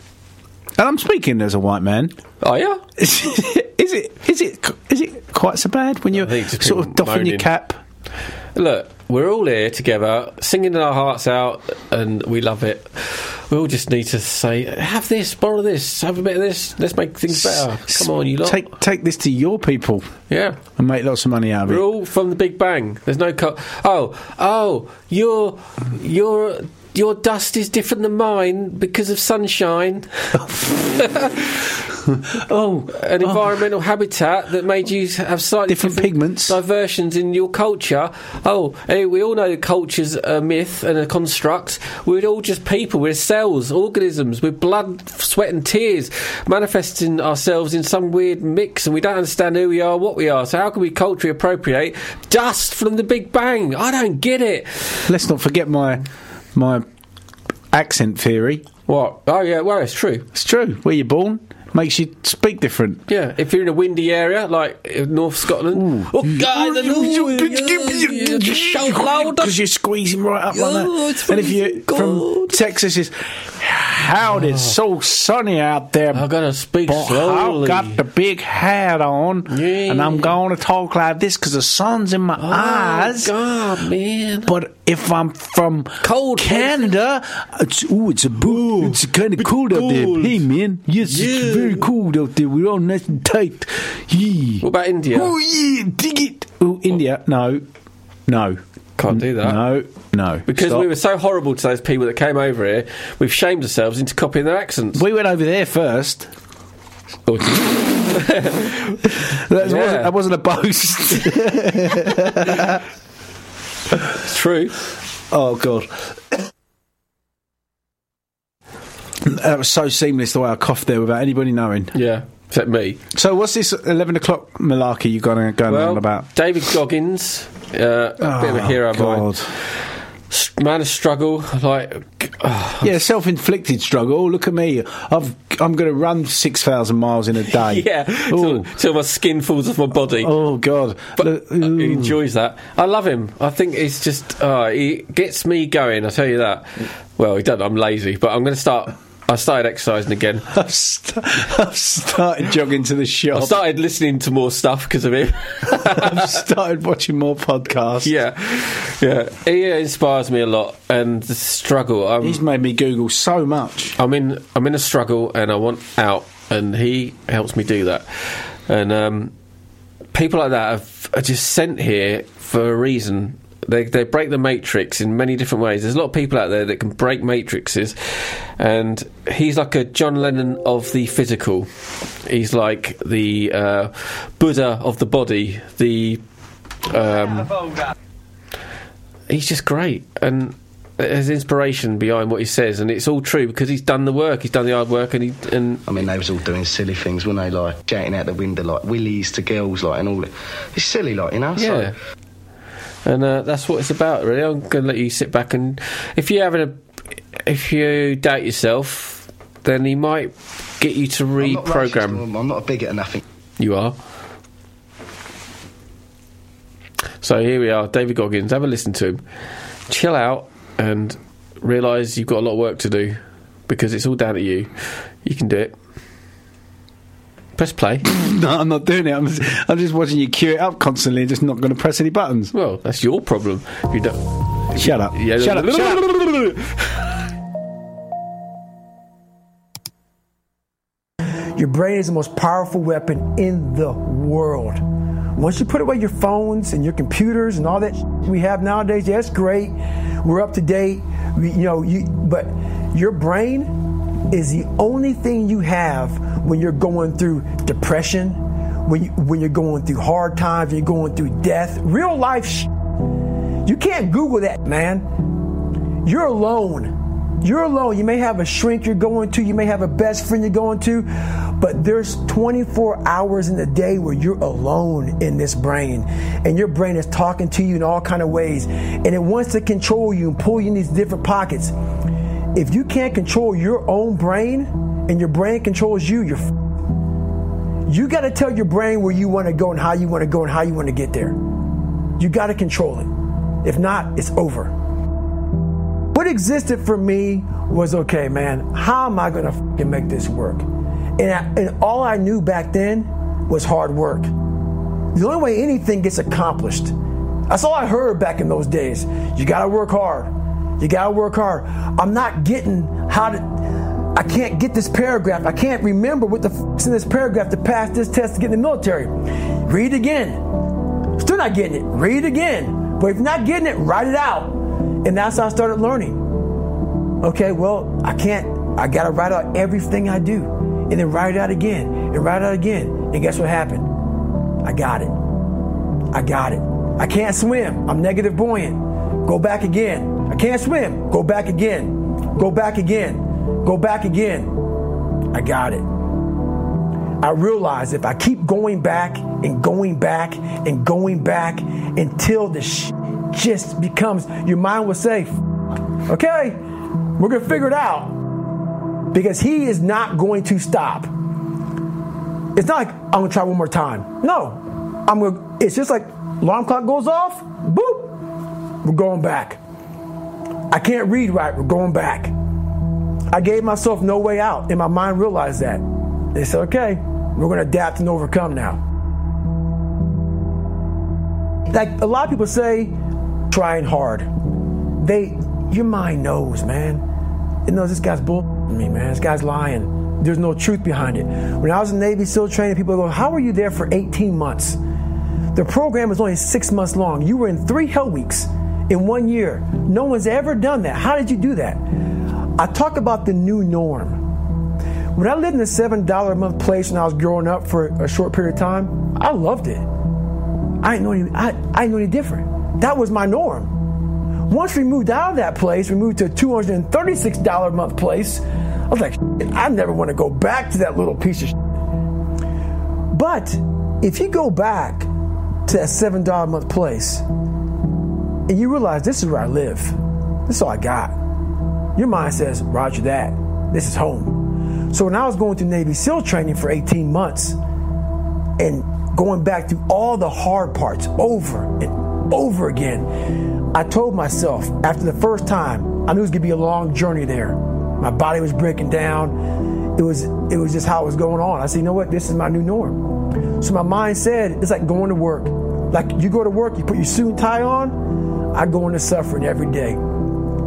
And I'm speaking as a white man. oh, yeah? Is it? Is it? Is it, is it quite so bad when you're think it's just sort of doffing your cap? Look, we're all here together, singing our hearts out, and we love it. We all just need to say, have this, borrow this, have a bit of this, let's make things better. Come on, you lot. Take take this to your people yeah. and make lots of money out of We're it. all from the Big Bang. There's no co- oh oh your your your dust is different than mine because of sunshine. (laughs) Oh, An oh. environmental habitat that made you have slightly Different pigments. diversions in your culture. Oh, anyway, we all know that culture's a myth and a construct. We're all just people. We're cells, organisms, with blood, sweat, and tears, manifesting ourselves in some weird mix, and we don't understand who we are, what we are. So how can we culturally appropriate dust from the Big Bang? I don't get it. let's not forget my my accent theory. What? Oh yeah, well it's true. It's true. Where you're born makes you speak different. Yeah, if you're in a windy area like North Scotland, oh God, the north, just shout (laughs) louder. because you're squeezing right up like that. And if you're from Texas, Texas, it's howdy, it's so sunny out there. I gotta speak slowly. I've got the big hat on, Yeah. and I'm going to talk like this because the sun's in my Oh eyes. God, man. But if I'm from Cold Canada, it's ooh, it's a boo. It's kind of cold, out there. Hey, man, yes, Yeah. it's very cold out there. We're all nice and tight. Yeah. What about India? Oh yeah, dig it. Oh, India, no, no, Can't do that. no, no. Because Stop. we were so horrible to those people that came over here, we've shamed ourselves into copying their accents. we went over there first. Oh, (laughs) That, wasn't, that wasn't a boast. it's true. oh god. That was so seamless the way I coughed there without anybody knowing. Yeah, except me. So, what's this eleven o'clock malarkey you going going Well, on about? David Goggins, uh, a bit of a Oh, hero of mine. Man of struggle. Like, oh, Yeah, self-inflicted struggle. Look at me. I've, I'm going to run 6,000 miles in a day. (laughs) yeah, till, till my skin falls off my body. oh God. But Look- he enjoys that. I love him. I think it's just uh, he gets me going. I tell you that. Well, he doesn't. I'm lazy, but I'm going to start. I started exercising again. (laughs) I've, st- I've started jogging to the shop. I started listening to more stuff because of him. (laughs) I've started watching more podcasts. yeah, yeah. He uh, inspires me a lot, and the struggle. I'm, He's made me Google so much. I'm in. I'm in a struggle, and I want out, and he helps me do that. And um, people like that have, are just sent here for a reason. They, they break the matrix in many different ways. There's a lot of people out there that can break matrices, and he's like a John Lennon of the physical. He's like the uh, Buddha of the body. The um, he's just great, and there's inspiration behind what he says, and it's all true because he's done the work. He's done the hard work, and he and I mean, they was all doing silly things, weren't they? Like shouting out the window, like willies to girls, like and all that. It's silly, like you know. Yeah. So, And uh, that's what it's about, really. I'm going to let you sit back and if you're having a, if you doubt yourself, then he might get you to I'm not reprogram. I'm I'm not a bigot or nothing. You are. So here we are, David Goggins. Have a listen to him. Chill out and realise you've got a lot of work to do because it's all down to you. You can do it. Press play. (laughs) No, I'm not doing it. I'm just, I'm just watching you cue it up constantly and just not going to press any buttons. well, that's your problem. If you don't. Shut up. Yeah, Shut up. Shut up. (laughs) Your brain is the most powerful weapon in the world. Once you put away your phones and your computers and all that we have nowadays, yeah, it's great. We're up to date. We, you know, you, but your brain is the only thing you have when you're going through depression, when you, when you're going through hard times, you're going through death, real life. Sh- you can't Google that, man. You're alone. You're alone. You may have a shrink you're going to, you may have a best friend you're going to, but there's 24 hours in the day where you're alone in this brain. And your brain is talking to you in all kind of ways. And it wants to control you and pull you in these different pockets. If you can't control your own brain and your brain controls you, you're f- you got to tell your brain where you want to go and how you want to go and how you want to get there. You got to control it. If not, it's over. What existed for me was okay, man, how am I going to fucking make this work? And, I, and all I knew back then was hard work. The only way anything gets accomplished. That's all I heard back in those days. You got to work hard. You got to work hard. I'm not getting how to. I can't get this paragraph. I can't remember what the f- in this paragraph to pass this test to get in the military. Read again. Still not getting it. Read again. But if you're not getting it, write it out. And that's how I started learning. Okay, well, I can't, I gotta write out everything I do. And then write it out again, and write it out again. And guess what happened? I got it. I got it. I can't swim. I'm negative buoyant. Go back again. I can't swim. Go back again. Go back again. Go back again. I got it. I realize if I keep going back and going back and going back until the sh- just becomes, your mind was safe. okay, we're to figure it out. Because he is not going to stop. It's not like I'm to try one more time. No. I'm to, it's just like alarm clock goes off, boop, we're going back. I can't read right, we're going back. I gave myself no way out, and my mind realized that. They said, okay, we're going to adapt and overcome now. Like a lot of people say, trying hard. They, your mind knows, man. It knows this guy's bull (laughs) me, man. This guy's lying. There's no truth behind it. When I was in Navy SEAL training, people go, how were you there for 18 months? The program was only six months long. You were in three hell weeks in one year. No one's ever done that. How did you do that? I talk about the new norm. When I lived in a seven dollar a month place and I was growing up for a short period of time, I loved it. I didn't know any, I, I didn't know any different. That was my norm. Once we moved out of that place, we moved to a two hundred and thirty six dollar a month place. I was like, I never want to go back to that little piece of. Shit. But if you go back to that seven dollar a month place, and you realize this is where I live, This is all I got. Your mind says, Roger that. This is home. So when I was going through Navy SEAL training for 18 months and going back through all the hard parts over and over again, I told myself after the first time, I knew it was gonna be a long journey there. My body was breaking down. It was it was just how it was going on. I said, you know what, this is my new norm. So my mind said it's like going to work. Like you go to work, you put your suit and tie on, I go into suffering every day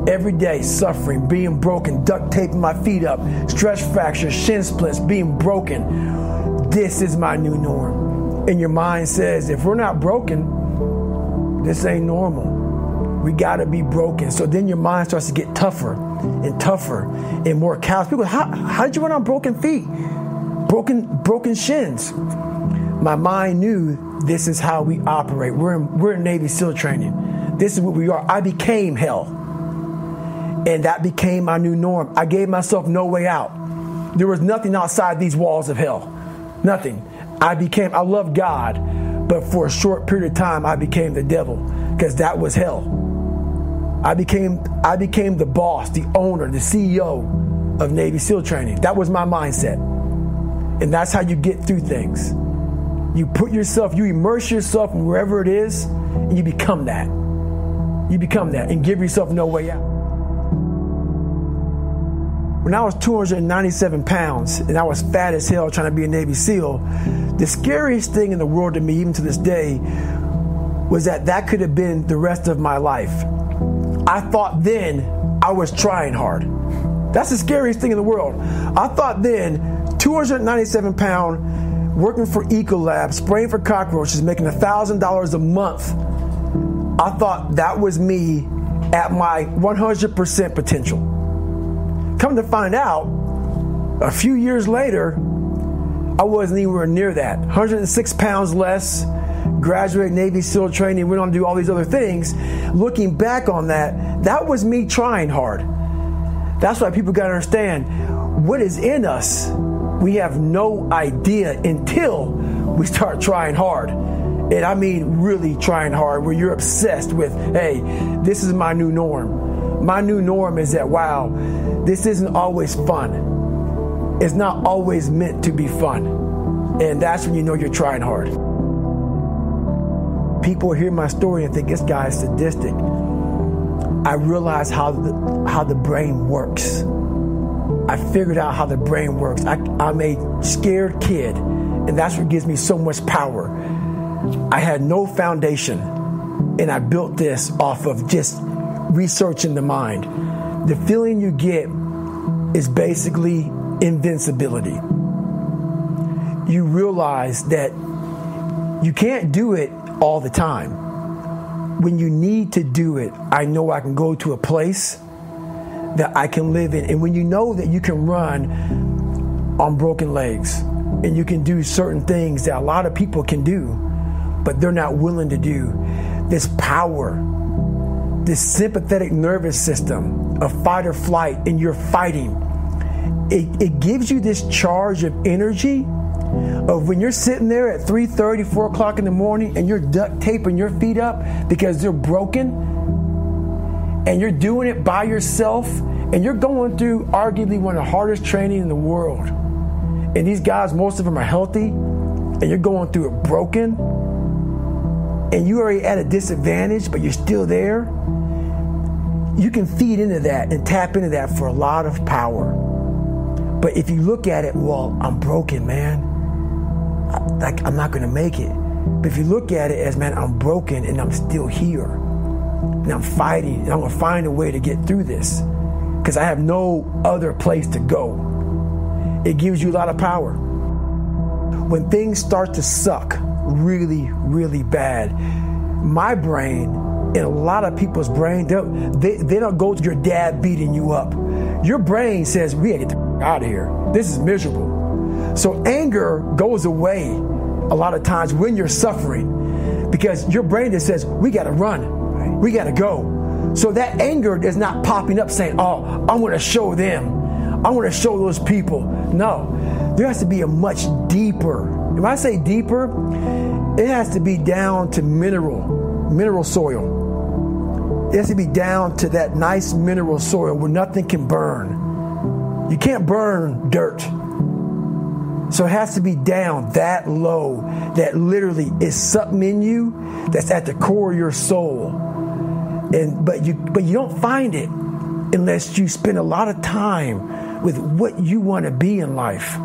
every day suffering, being broken, duct taping my feet up, stress fractures, shin splints, being broken. This is my new norm. And your mind says, if we're not broken, this ain't normal. We gotta be broken. So then your mind starts to get tougher and tougher and more callous. People, how, how did you run on broken feet? Broken, broken shins. My mind knew this is how we operate. We're in, we're in Navy SEAL training. This is what we are. I became hell. And that became my new norm. I gave myself no way out. There was nothing outside these walls of hell. Nothing. I became, I loved God, but for a short period of time, I became the devil because that was hell. I became, I became the boss, the owner, the CEO of Navy SEAL training. That was my mindset. And that's how you get through things. You put yourself, you immerse yourself in wherever it is, and you become that. You become that and give yourself no way out. When I was 297 pounds and I was fat as hell trying to be a Navy SEAL, the scariest thing in the world to me, even to this day, was that that could have been the rest of my life. I thought then I was trying hard. That's the scariest thing in the world. I thought then, 297 pound, working for Ecolab, spraying for cockroaches, making $1,000 a month. I thought that was me at my 100% potential. Come to find out, a few years later, I wasn't anywhere near that. 106 pounds less, graduated Navy SEAL training, went on to do all these other things. Looking back on that, that was me trying hard. That's why people got to understand what is in us. We have no idea until we start trying hard. And I mean, really trying hard, where you're obsessed with, hey, this is my new norm. My new norm is that, wow, this isn't always fun. It's not always meant to be fun. And that's when you know you're trying hard. People hear my story and think this guy is sadistic. I realize how the, how the brain works. I figured out how the brain works. I, I'm a scared kid, and that's what gives me so much power. I had no foundation, and I built this off of just researching the mind the feeling you get is basically invincibility. You realize that you can't do it all the time. When you need to do it, I know I can go to a place that I can live in. And when you know that you can run on broken legs and you can do certain things that a lot of people can do, but they're not willing to do, this power, this sympathetic nervous system, of fight or flight and you're fighting, it, it gives you this charge of energy of when you're sitting there at 3.30 4 o'clock in the morning and you're duct taping your feet up because they're broken and you're doing it by yourself and you're going through arguably one of the hardest training in the world. And these guys most of them are healthy and you're going through it broken and you're already at a disadvantage but you're still there you can feed into that and tap into that for a lot of power. But if you look at it, well, I'm broken, man. Like I'm not to make it. But if you look at it as, man, I'm broken and I'm still here, and I'm fighting, and I'm to find a way to get through this because I have no other place to go. It gives you a lot of power. When things start to suck really, really bad, my brain and a lot of people's brain, they, they don't go to your dad beating you up. Your brain says, we gotta get the out of here. This is miserable. So anger goes away a lot of times when you're suffering because your brain just says, we gotta run, we gotta go. So that anger is not popping up saying, oh, I'm gonna show them. I'm gonna show those people. No, there has to be a much deeper, when I say deeper, it has to be down to mineral, mineral soil it has to be down to that nice mineral soil where nothing can burn. You can't burn dirt. So it has to be down that low that literally is something in you that's at the core of your soul. And but you but you don't find it unless you spend a lot of time with what you want to be in life.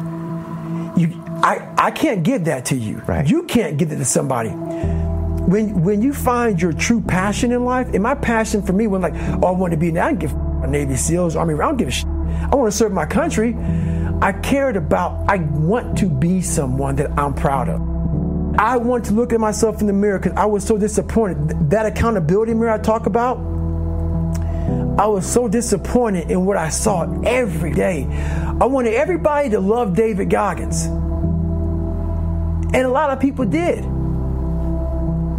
You I, I can't give that to you. Right. You can't give it to somebody. When when you find your true passion in life, and my passion for me when like, oh, I want to be, I don't give a Navy SEALs, Army, I don't give a shit. I want to serve my country. I cared about, I want to be someone that I'm proud of. I want to look at myself in the mirror because I was so disappointed. That accountability mirror I talk about, I was so disappointed in what I saw every day. I wanted everybody to love David Goggins. And a lot of people did.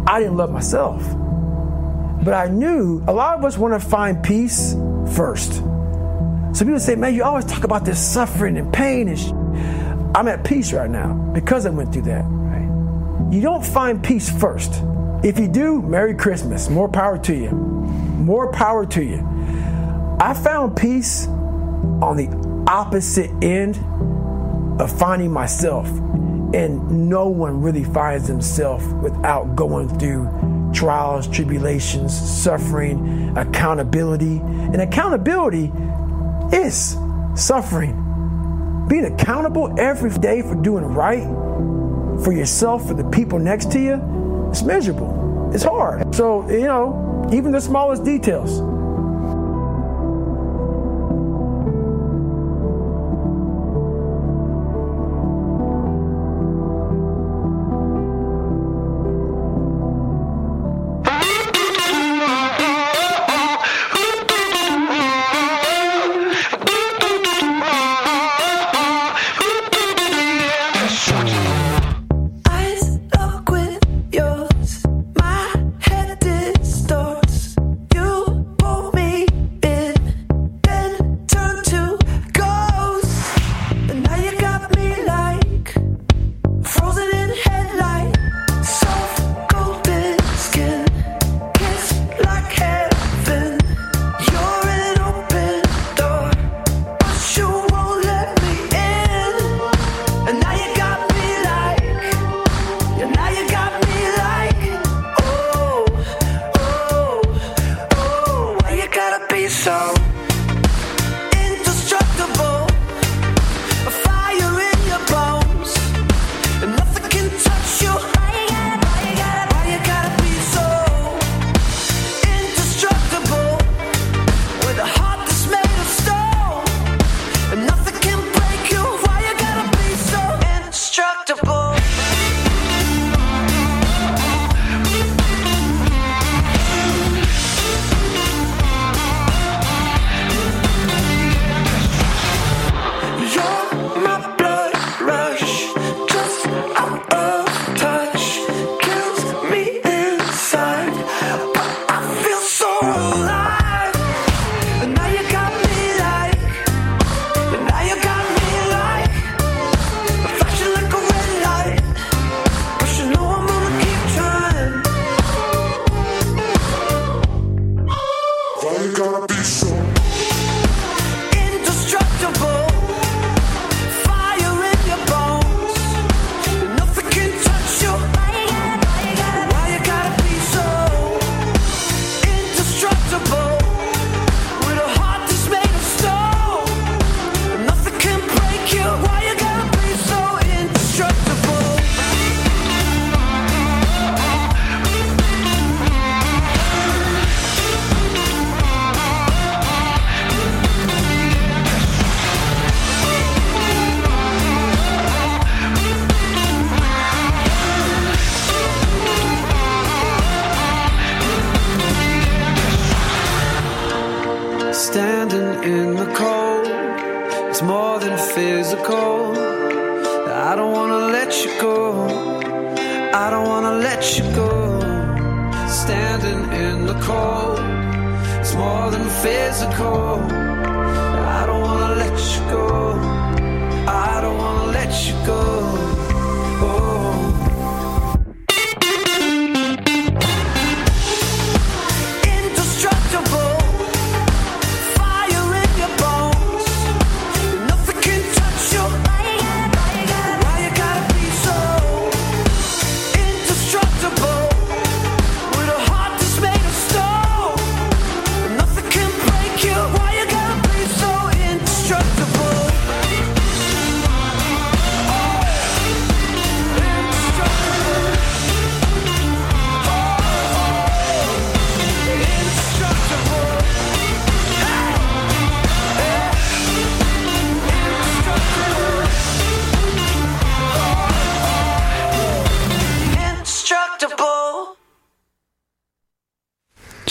I didn't love myself. But I knew a lot of us want to find peace first. So people say, man, you always talk about this suffering and pain and sh-. I'm at peace right now because I went through that. Right? You don't find peace first. If you do, Merry Christmas. More power to you. More power to you. I found peace on the opposite end of finding myself. And no one really finds himself without going through trials, tribulations, suffering, accountability. And accountability is suffering. Being accountable every day for doing right for yourself, for the people next to you, it's miserable. It's hard. So, you know, even the smallest details.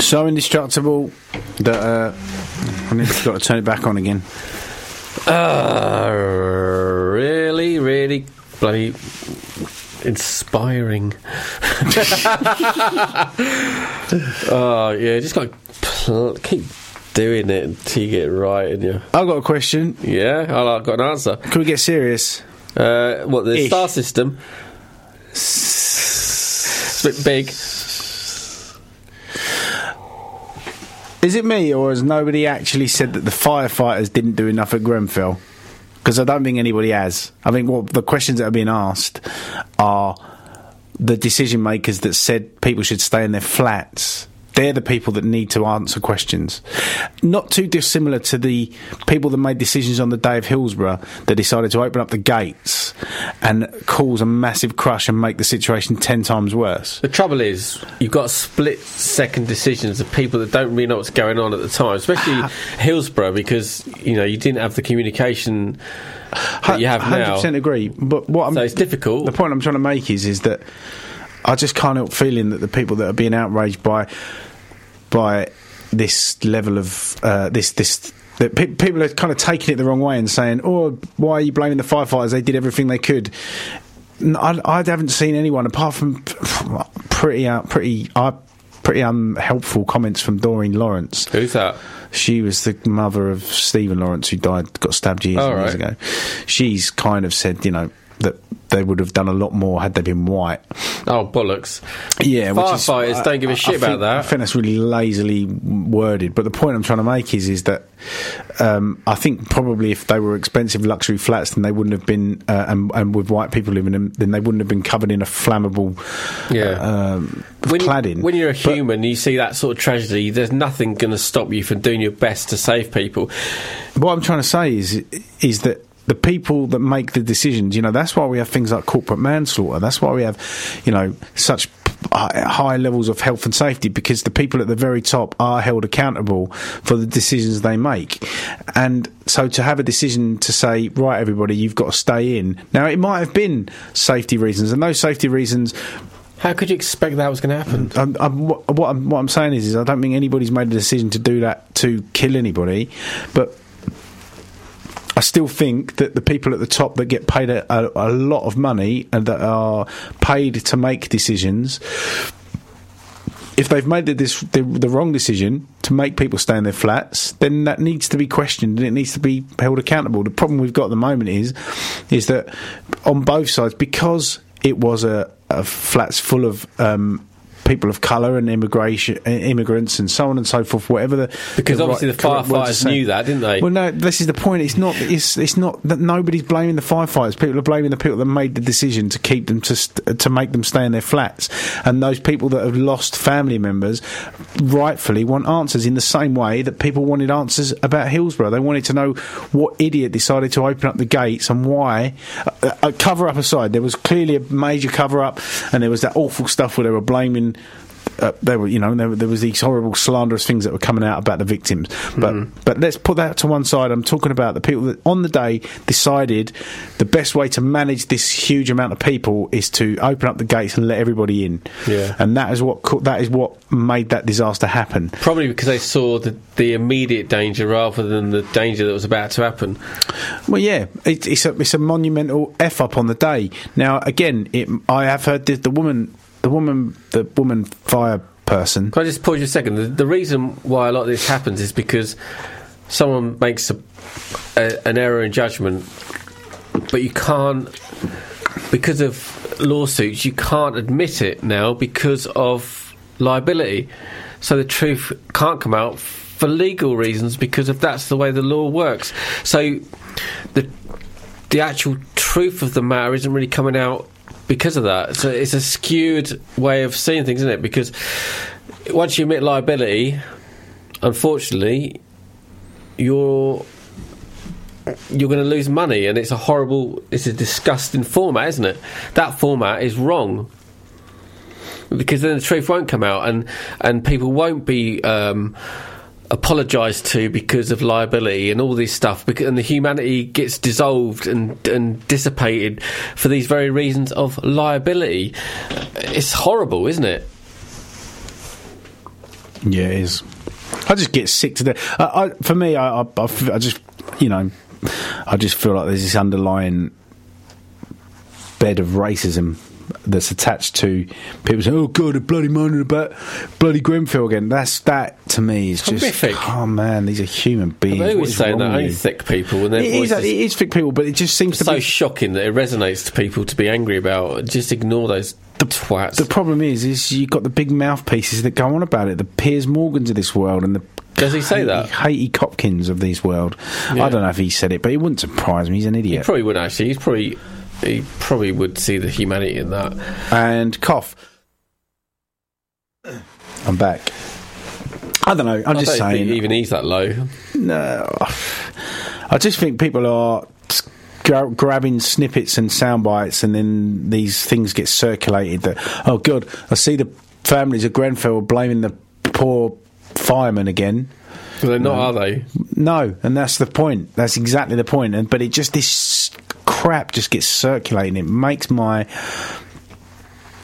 So indestructible that uh, I to got to turn it back on again. Uh, really, really bloody inspiring. (laughs) oh yeah, just got pl- keep doing it until you get it right, and you. I've got a question. Yeah, I've got an answer. Can we get serious? Uh, what the Ish. star system? It's a bit big. Is it me, or has nobody actually said that the firefighters didn't do enough at Grenfell? Because I don't think anybody has. I think what the questions that are being asked are the decision makers that said people should stay in their flats. They're the people that need to answer questions. Not too dissimilar to the people that made decisions on the day of Hillsborough that decided to open up the gates and cause a massive crush and make the situation ten times worse. The trouble is, you've got split second decisions of people that don't really know what's going on at the time, especially Hillsborough, because you know you didn't have the communication that you have Hundred now. percent agree. But what I'm, So it's difficult. The point I'm trying to make is is that I just can't help feeling that the people that are being outraged by by this level of uh, this this. That pe- people are kind of taking it the wrong way and saying, "Oh, why are you blaming the firefighters? They did everything they could." I haven't seen anyone apart from pretty, uh, pretty, uh, pretty unhelpful comments from Doreen Lawrence. Who's that? She was the mother of Stephen Lawrence, who died, got stabbed years, Oh, and years right. ago. She's kind of said, you know, that they would have done a lot more had they been white. Oh bollocks! Yeah, which is- Firefighters don't give a shit I about think- that. I think that's really lazily worded. But the point I'm trying to make is, is that um, I think probably if they were expensive luxury flats, then they wouldn't have been, uh, and, and with white people living in them, then they wouldn't have been covered in a flammable Yeah. um, when, cladding. when you're a But- human, you see that sort of tragedy. There's nothing going to stop you from doing your best to save people. what I'm trying to say is is that the people that make the decisions, you know, that's why we have things like corporate manslaughter. That's why we have, you know, such high levels of health and safety because the people at the very top are held accountable for the decisions they make. And so to have a decision to say, right, everybody, you've got to stay in. Now, it might have been safety reasons, and those safety reasons How could you expect that was going to happen? Mm, I'm, I'm, what, what I'm, what I'm saying is, is I don't think anybody's made a decision to do that to kill anybody, but I still think that the people at the top that get paid a, a, a lot of money and that are paid to make decisions. If they've made the, this, the, the wrong decision to make people stay in their flats, then that needs to be questioned and it needs to be held accountable. The problem we've got at the moment is, is that on both sides, because it was a, a flats full of um, people of colour and immigration, immigrants, and so on and so forth. Whatever the Because the obviously right- the correct word to firefighters knew that, didn't they? Well, no, this is the point. It's not. It's it's not that nobody's blaming the firefighters. People are blaming the people that made the decision to keep them to st- to make them stay in their flats, and those people that have lost family members rightfully want answers in the same way that people wanted answers about Hillsborough. They wanted to know what idiot decided to open up the gates and why. Uh, uh, cover up aside, there was clearly a major cover up, and there was that awful stuff where they were blaming uh, there were, you know, there, there was these horrible slanderous things that were coming out about the victims. But Mm-hmm. but let's put that to one side. I'm talking about the people that on the day decided the best way to manage this huge amount of people is to open up the gates and let everybody in. Yeah. and that is what co- that is what made that disaster happen. Probably because they saw the, the immediate danger rather than the danger that was about to happen. Well, yeah, it, it's a it's a monumental f up on the day. Now, again, it, I have heard the, the woman, the woman, the woman fire person. Can I just pause you a second? The, the reason why a lot of this happens is because someone makes a, a, an error in judgment, but you can't, because of lawsuits, you can't admit it now because of liability. So the truth can't come out for legal reasons because if that's the way the law works. So the the actual truth of the matter isn't really coming out because of that. So it's a skewed way of seeing things, isn't it? Because once you admit liability, unfortunately, you're you're going to lose money, and it's a horrible, it's a disgusting format, isn't it? That format is wrong because then the truth won't come out, and and people won't be. Um, apologised to because of liability and all this stuff and the humanity gets dissolved and and dissipated for these very reasons of liability it's horrible isn't it Yeah, it is. I just get sick to death. I, I, for me, I just, you know, I just feel like there's this underlying bed of racism that's attached to people saying, "Oh God, they're bloody moaning about bloody Grenfell again." That's that to me is just oh man, these are human beings. They always say that only thick people and their It is, voices it is thick people, but it just seems to so be shocking that it resonates to people to be angry about. Just ignore those the, twats. The problem is, is you've got the big mouthpieces that go on about it, the Piers Morgans of this world, and the Does he say that? Haiti Copkins of this world. Yeah. I don't know if he said it, but it wouldn't surprise me. He's an he idiot. probably would actually. He's probably he probably would see the humanity in that. and cough. I'm back. I don't know. I'm I just don't saying. even he's that low. No, I just think people are gra- grabbing snippets and sound bites, and then these things get circulated. That oh, good, I see the families of Grenfell blaming the poor fireman again. Well, they're not, are they? No, and that's the point. That's exactly the point. And but it just this crap just gets circulating. It makes my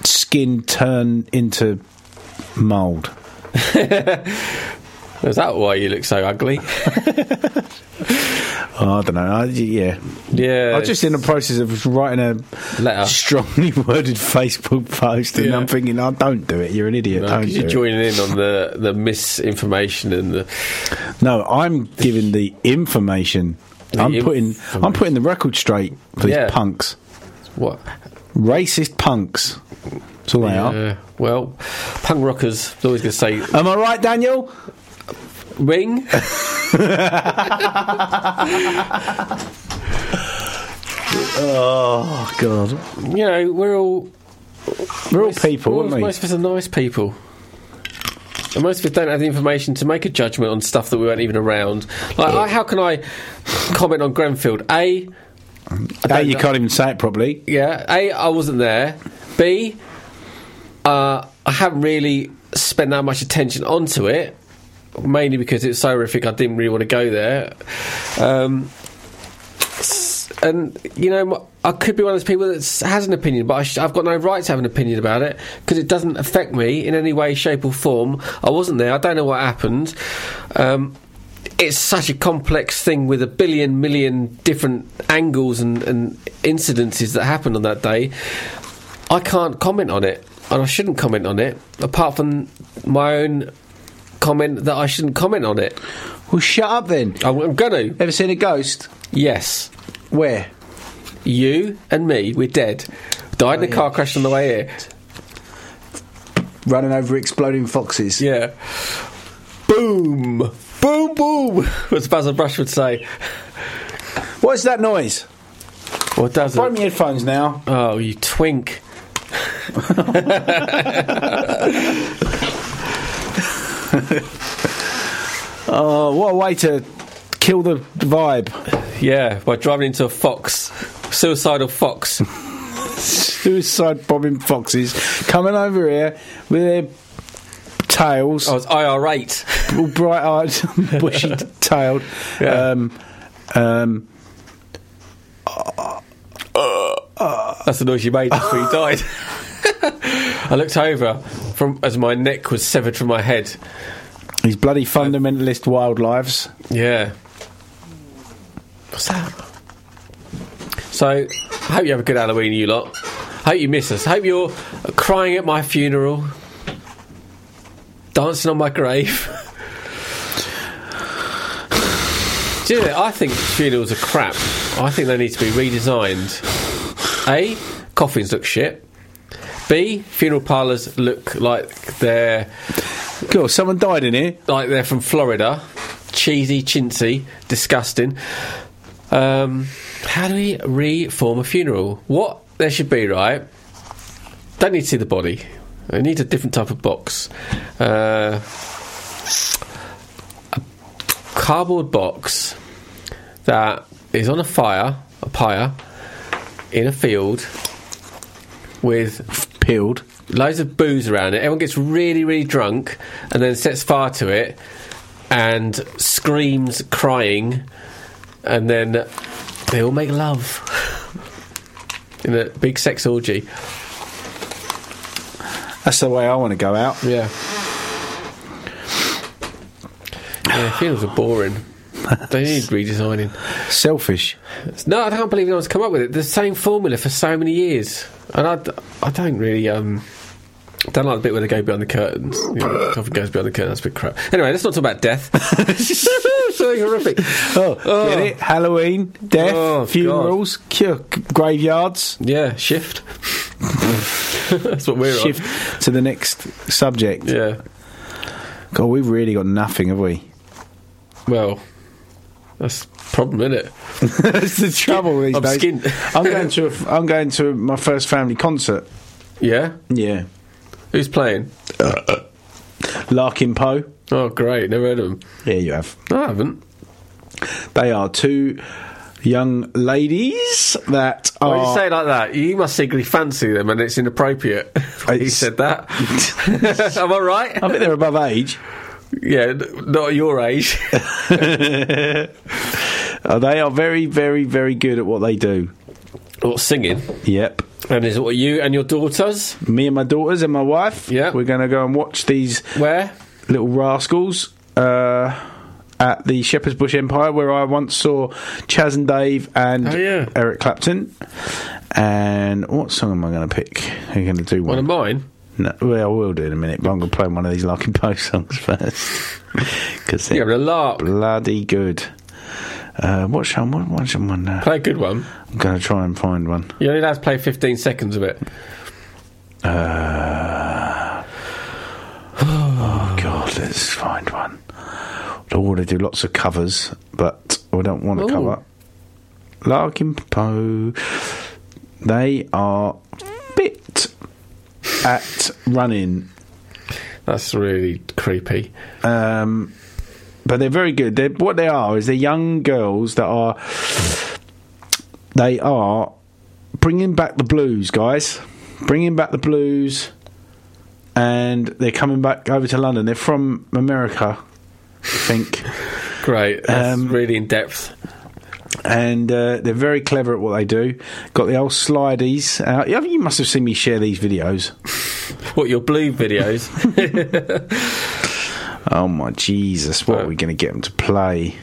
skin turn into mold. (laughs) Is that why you look so ugly? (laughs) Oh, I don't know. I, yeah, Yeah, I'm just in the process of writing a Letter. strongly (laughs) worded Facebook post, and Yeah. I'm thinking, oh, don't do it. You're an idiot. No, you're it. joining in on the, the misinformation and the No, I'm giving the information. I'm putting. I'm putting the record straight for these Yeah. punks, what? racist punks. That's all they are. Well, punk rockers always going to say Am I right, Daniel? ring. (laughs) Oh God, you know, we're all we're all people, we're all- aren't we? Most of us are nice people. And most of us don't have the information to make a judgment on stuff that we weren't even around. Like, I, how can I comment on Grenfield? A, I A, don't you can't even say it properly. Yeah. A, I wasn't there. B, uh, I haven't really spent that much attention onto it, mainly because it's so horrific. I didn't really want to go there. Um, and you know, I could be one of those people that has an opinion, but I sh- I've got no right to have an opinion about it because it doesn't affect me in any way, shape, or form. I wasn't there. I don't know what happened. Um, it's such a complex thing with a billion million different angles and, and incidences that happened on that day. I can't comment on it, and I shouldn't comment on it, apart from my own comment that I shouldn't comment on it. Well, shut up then. I'm, I'm going to. Ever seen a ghost? Yes. Where? You and me, we're dead. Died in a oh, car crash on the way here. Running over exploding foxes. Yeah. Boom! Boom, boom! (laughs) As Basil Brush would say. What is that noise? What does Throw it? me headphones now. Oh, you twink. (laughs) Oh, what a way to kill the vibe. Yeah, by driving into a fox. Suicidal fox. (laughs) Suicide bombing foxes coming over here with their tails, I was IR8. all bright-eyed, (laughs) bushy-tailed. (laughs) Yeah. Um, um, That's the noise you made before you died. I looked over from as my neck was severed from my head. these bloody fundamentalist wildlives. Yeah. What's that? So, I hope you have a good Halloween, you lot. Hope you miss us. Hope you're crying at my funeral, dancing on my grave. Do you know, I think funerals are crap. I think they need to be redesigned. A, coffins look shit. B, funeral parlours look like they're Cool, someone died in here. like they're from Florida. Cheesy, chintzy, disgusting. Um, how do we reform a funeral? What there should be, right? Don't need to see the body. It needs a different type of box. Uh, a cardboard box that is on a fire, a pyre, in a field with Peeled. loads of booze around it. Everyone gets really, really drunk and then sets fire to it and screams, crying, and then they all make love (laughs) in a big sex orgy. That's the way I want to go out. Yeah. Yeah, funerals are boring. (laughs) they need redesigning. Selfish. No, I can't believe no one's come up with it. The same formula for so many years, and I, I don't really um. Don't like the bit where they go behind the curtains. You know, coffin goes behind the curtains. That's a bit crap. Anyway, let's not talk about death. (laughs) (laughs) so horrific. (laughs) Oh, get it? Oh. Halloween, death, Oh, funerals, cu- graveyards. Yeah, shift. That's what we're on. Shift to the next subject. Yeah. God, we've really got nothing, have we? Well, that's the problem, isn't it? (laughs) That's the trouble these I'm days. skinned. I'm going to. A, I'm going to my first family concert. Yeah. Yeah, Who's playing? Larkin Poe. Oh, great. Never heard of them. Yeah, you have. No, I haven't. They are two young ladies that Why are. do you say it like that? You must secretly fancy them, and it's inappropriate. (laughs) you said that. (laughs) Am I right? I think they're above age. yeah, not your age. (laughs) They are very, very, very good at what they do. What singing? Yep. And is it what you and your daughters? Me and my daughters and my wife. Yeah. We're going to go and watch these Where? Little rascals uh, at the Shepherd's Bush Empire, where I once saw Chas and Dave and Oh, yeah. Eric Clapton. And what song am I going to pick? Are you going to do One of mine. No, well, I will do in a minute, but I'm going to play one of these Larkin Poe's songs (laughs) first because Yeah, they're a lark. bloody good. Uh, what shall what, what shall one? Uh, Play a good one. I'm going to try and find one. You only allowed to play 15 seconds of it. Uh, (sighs) (sighs) (sighs) let's find one. I want to do lots of covers, but I don't want to Ooh. cover. Larkin Poe. They are fit at running, That's really creepy. um, but they're very good. They're, what they are is they're young girls that are. They are bringing back the blues, guys. Bringing back the blues, and they're coming back over to London. They're from America, I think. (laughs) Great. That's Um, really in depth. and uh, they're very clever at what they do. Got the old slideys. out. You must have seen me share these videos. (laughs) What, your blue videos? (laughs) Oh my Jesus! What are we going to get them to play?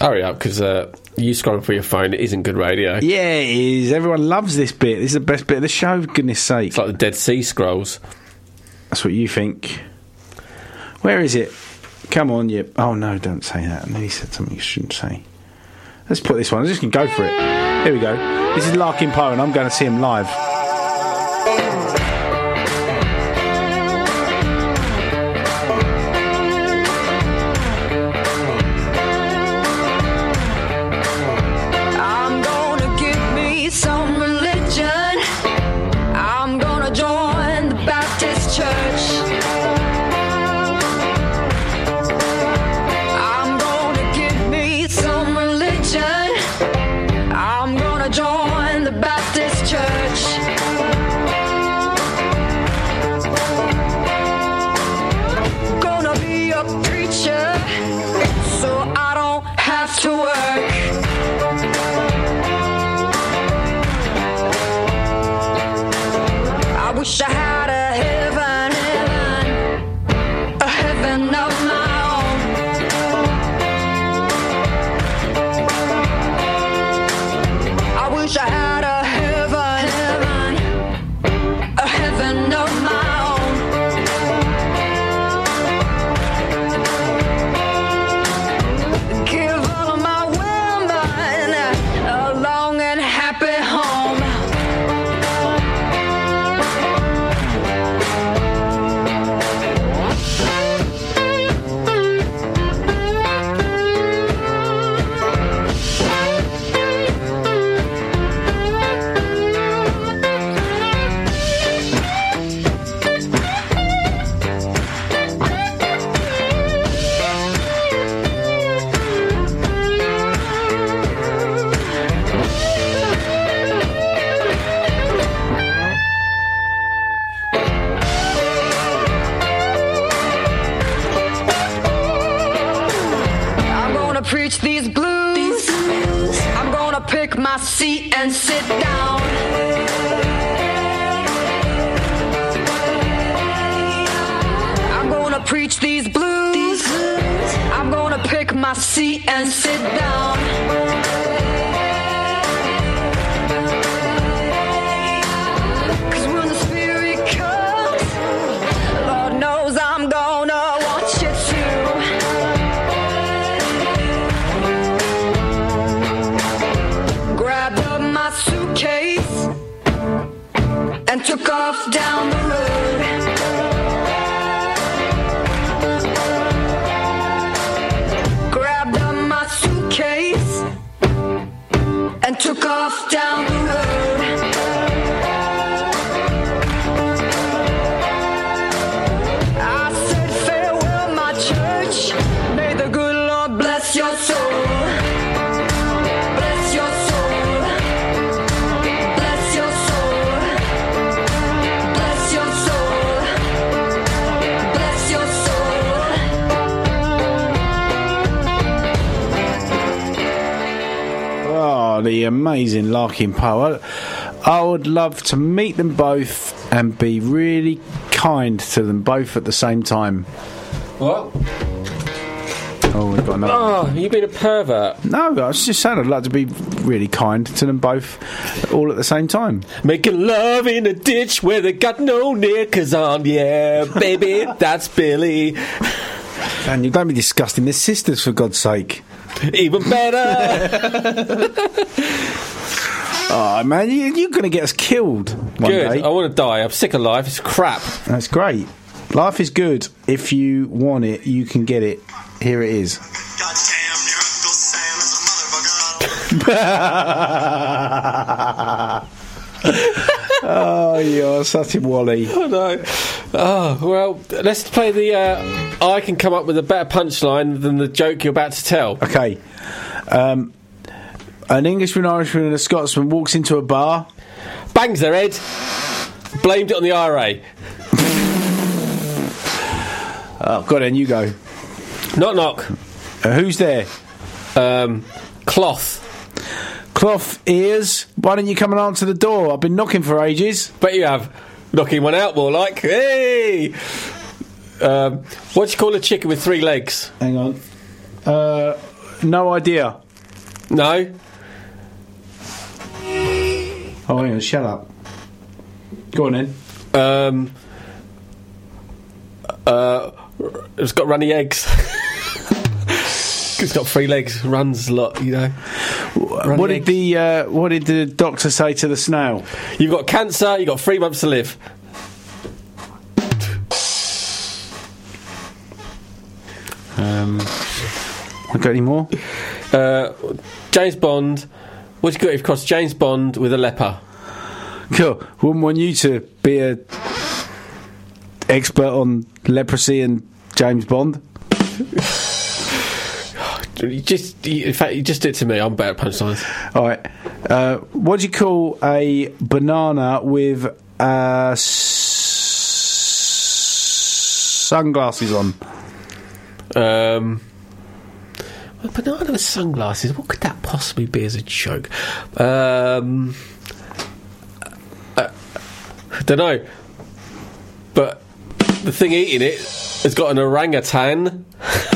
Hurry up, because uh, you scrolling for your phone it isn't good radio. Yeah, it is. Everyone loves this bit. This is the best bit of the show. For goodness sake! It's like the Dead Sea Scrolls. That's what you think. Where is it? Come on, you. Oh no! Don't say that. And then he said something you shouldn't say. Let's put this one. I'm just going to go for it. Here we go. This is Larkin Poe, and I'm going to see him live. My seat and sit down. I'm gonna preach these blues. I'm gonna pick my seat and sit down. And took off down the road. Grabbed up my suitcase and took off down Oh, the amazing Larkin Poe. I, would love to meet them both and be really kind to them both at the same time. What? Oh, we've got another. Oh, you been a pervert. No, I was just saying I'd like to be really kind to them both all at the same time. Making love in a ditch where they got no knickers on. Yeah, baby, (laughs) that's Billy. And you don't be disgusting. They're sisters, for God's sake. Even better. (laughs) Oh, man, you, you're going to get us killed one Good. day. I want to die. I'm sick of life. It's crap. That's great. Life is good. If you want it, you can get it. Here it is. (laughs) (laughs) oh, you're such a wally. (laughs) Oh no. Oh well, let's play the. Uh, I can come up with a better punchline than the joke you're about to tell. Okay. Um, an Englishman, Irishman, and a Scotsman walks into a bar. Bangs their head. Blamed it on the IRA. Oh, God, and you go. Knock knock. Uh, who's there? Um, cloth. Cloth ears. Why don't you come and answer the door? I've been knocking for ages. Bet you have. Knocking one out more like. Hey. Um, what do you call a chicken with three legs? Hang on. Uh, no idea. No. Oh, hang on. Shut up. Go on then. Um. Uh, it's got runny eggs. (laughs) it's got three legs. Runs a lot, you know. Runny What did the uh, What did the doctor say to the snail? You've got cancer. You've got three months to live. Um, I got any more? Uh, James Bond. What you got? You've crossed James Bond with a leper. Cool. Wouldn't want you to be a expert on leprosy and James Bond. (laughs) You just, you, in fact, you just did it to me. I'm better at punchlines. All right. Uh, what do you call a banana with uh, s- sunglasses on? Um, a banana with sunglasses. What could that possibly be as a joke? Um, uh, I don't know. But the thing eating it has got an orangutan. (laughs)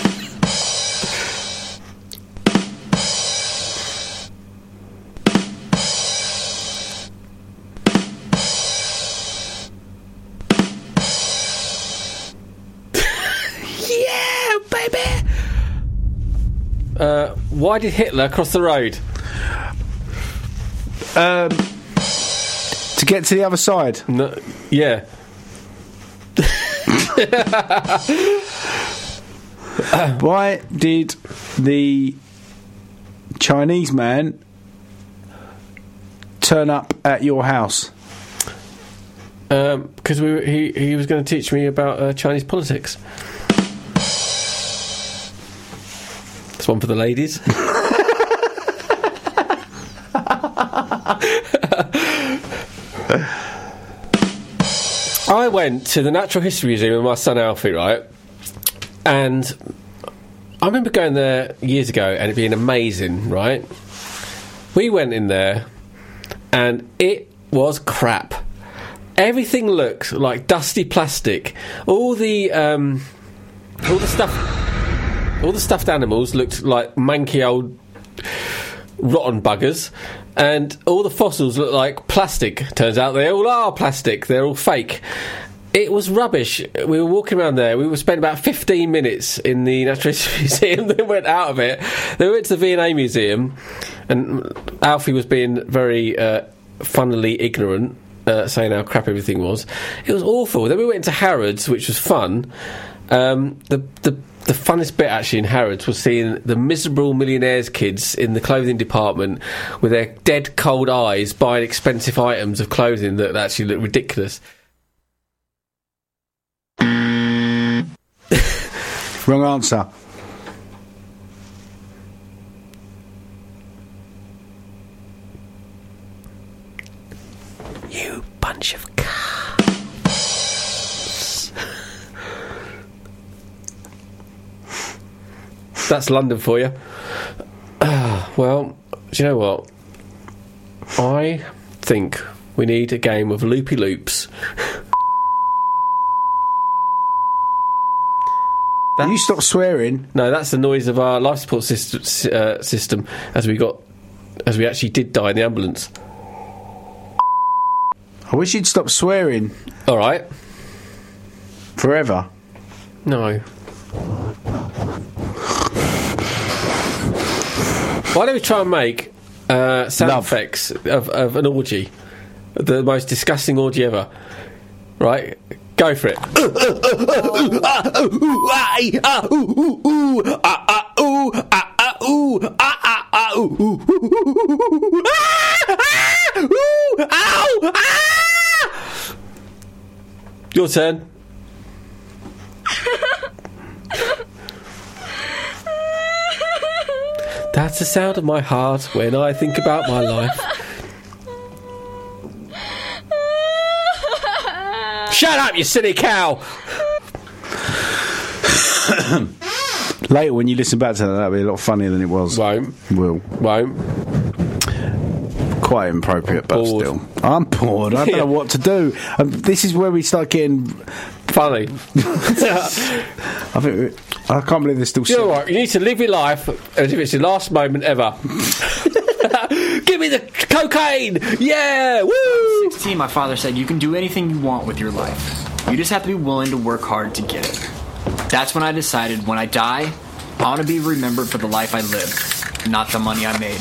Uh, why did Hitler cross the road? Um, to get to the other side. No, yeah. (laughs) Why did the Chinese man turn up at your house? Because we he he was going to teach me about uh, Chinese politics. This one for the ladies. (laughs) I went to the Natural History Museum with my son Alfie, right? And I remember going there years ago and it being amazing, right? We went in there and it was crap. Everything looked like dusty plastic. All the um, all the stuff, All the stuffed animals looked like manky old rotten buggers, and all the fossils looked like plastic. Turns out they all are plastic. They're all fake. It was rubbish. We were walking around there. We spent about 15 minutes in the Natural History (laughs) Museum. Then went out of it. Then we went to the V&A Museum, and Alfie was being very uh, funnily ignorant, uh, saying how crap everything was. It was awful. Then we went into Harrods, which was fun. Um, the the the funnest bit actually in Harrods was seeing the miserable millionaires kids in the clothing department with their dead cold eyes buying expensive items of clothing that actually looked ridiculous. (laughs) Wrong answer. You bunch of That's London for you. Ah, (sighs) well, do you know what? I think we need a game of loopy loops. You stop swearing. No, that's the noise of our life support system, uh, system as we got, as we actually did die in the ambulance. I wish you'd stop swearing All right. forever. No. Why don't we try and make uh, sound Love. effects of, of an orgy? The most disgusting orgy ever. Right? Go for it. Your turn. (laughs) That's the sound of my heart when I think about my life. (laughs) Shut up, you silly cow! (coughs) Later, when you listen back to that, that'll be a lot funnier than it was. Won't. Will. Won't. Quite inappropriate, but Bored. still. I'm bored. I don't Yeah. (laughs) know what to do. Um, this is where we start getting. Funny. (laughs) (laughs) I think. we- I can't believe they're still. You know what? You need to live your life as if it's your last moment ever. Give me the cocaine! Yeah! Woo! 16, my father said, You can do anything you want with your life. You just have to be willing to work hard to get it. That's when I decided when I die, I want to be remembered for the life I lived, not the money I made.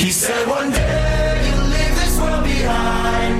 He said, One day you'll leave this world behind,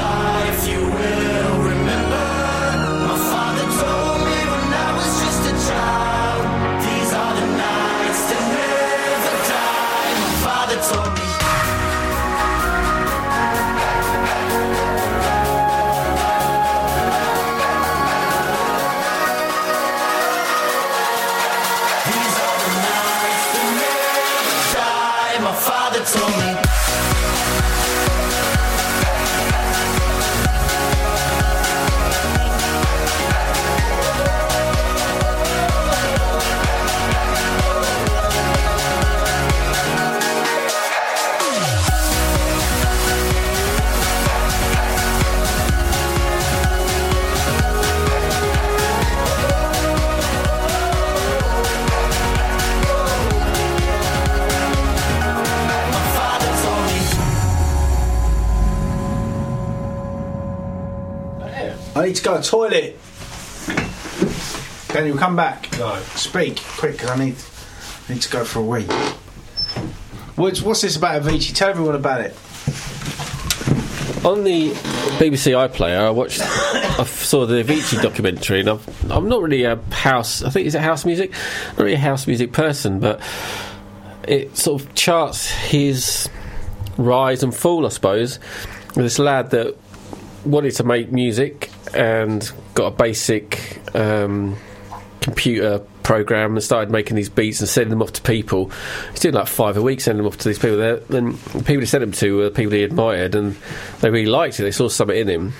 will I need to go to the toilet. Daniel, come back. No. Speak quick, 'cause I need, I need to go for a wee. What's, what's this about Avicii? Tell everyone about it. On the BBC iPlayer, I watched, I saw the Avicii documentary, and I've, I'm not really a house. I think is it house music? Not really a house music person, but it sort of charts his rise and fall, I suppose. With this lad that wanted to make music and got a basic um, computer program and started making these beats and sending them off to people. He's doing like five a week, sending them off to these people. There, and the people he sent them to were people he admired, and they really liked it. They saw something in him,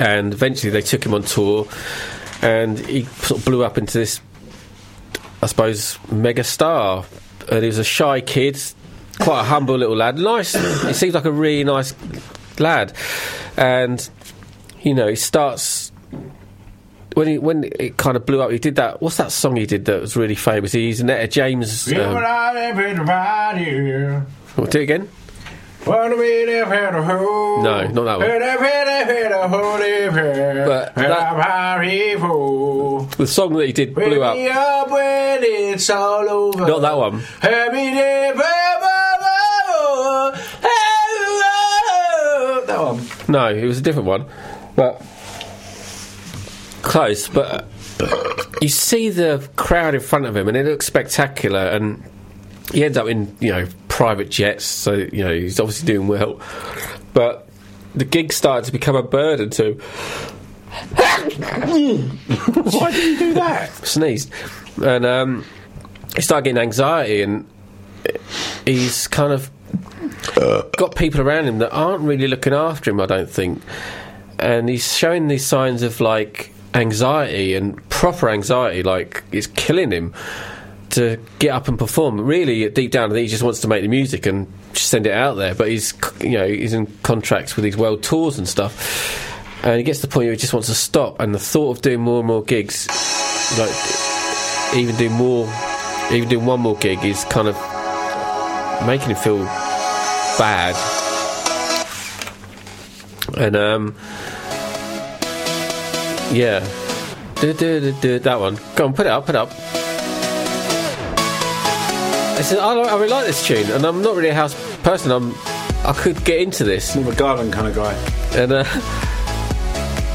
and eventually they took him on tour, and he sort of blew up into this, I suppose, mega star. And he was a shy kid, quite a humble little lad. Nice. he seems like a really nice lad, and you know he starts when he when it kind of blew up. He did that. What's that song he did that was really famous? He's an Etta James. Um, oh, do it again. No, not that one. But The song that he did blew up. when it's all over. Not that one. That one. No, it was a different one. But close. But you see the crowd in front of him, and it looks spectacular. And he ends up in you know private jets, so you know he's obviously doing well. But the gig started to become a burden to him. (laughs) Why did you do that? sneezed, and um, he started getting anxiety, and he's kind of got people around him that aren't really looking after him. I don't think, and he's showing these signs of like anxiety and proper anxiety, like it's killing him to get up and perform. Really, deep down, I think he just wants to make the music and send it out there. But he's, you know, he's in contracts with these world tours and stuff. And he gets to the point where he just wants to stop. And the thought of doing more and more gigs, like even doing more, even doing one more gig, is kind of making him feel bad. And um, yeah, do, do, do, do, that one. Go on, put it up, put it up. I said, I, I really like this tune, and I'm not really a house person. I'm, I could get into this, I'm a garden kind of guy. and uh,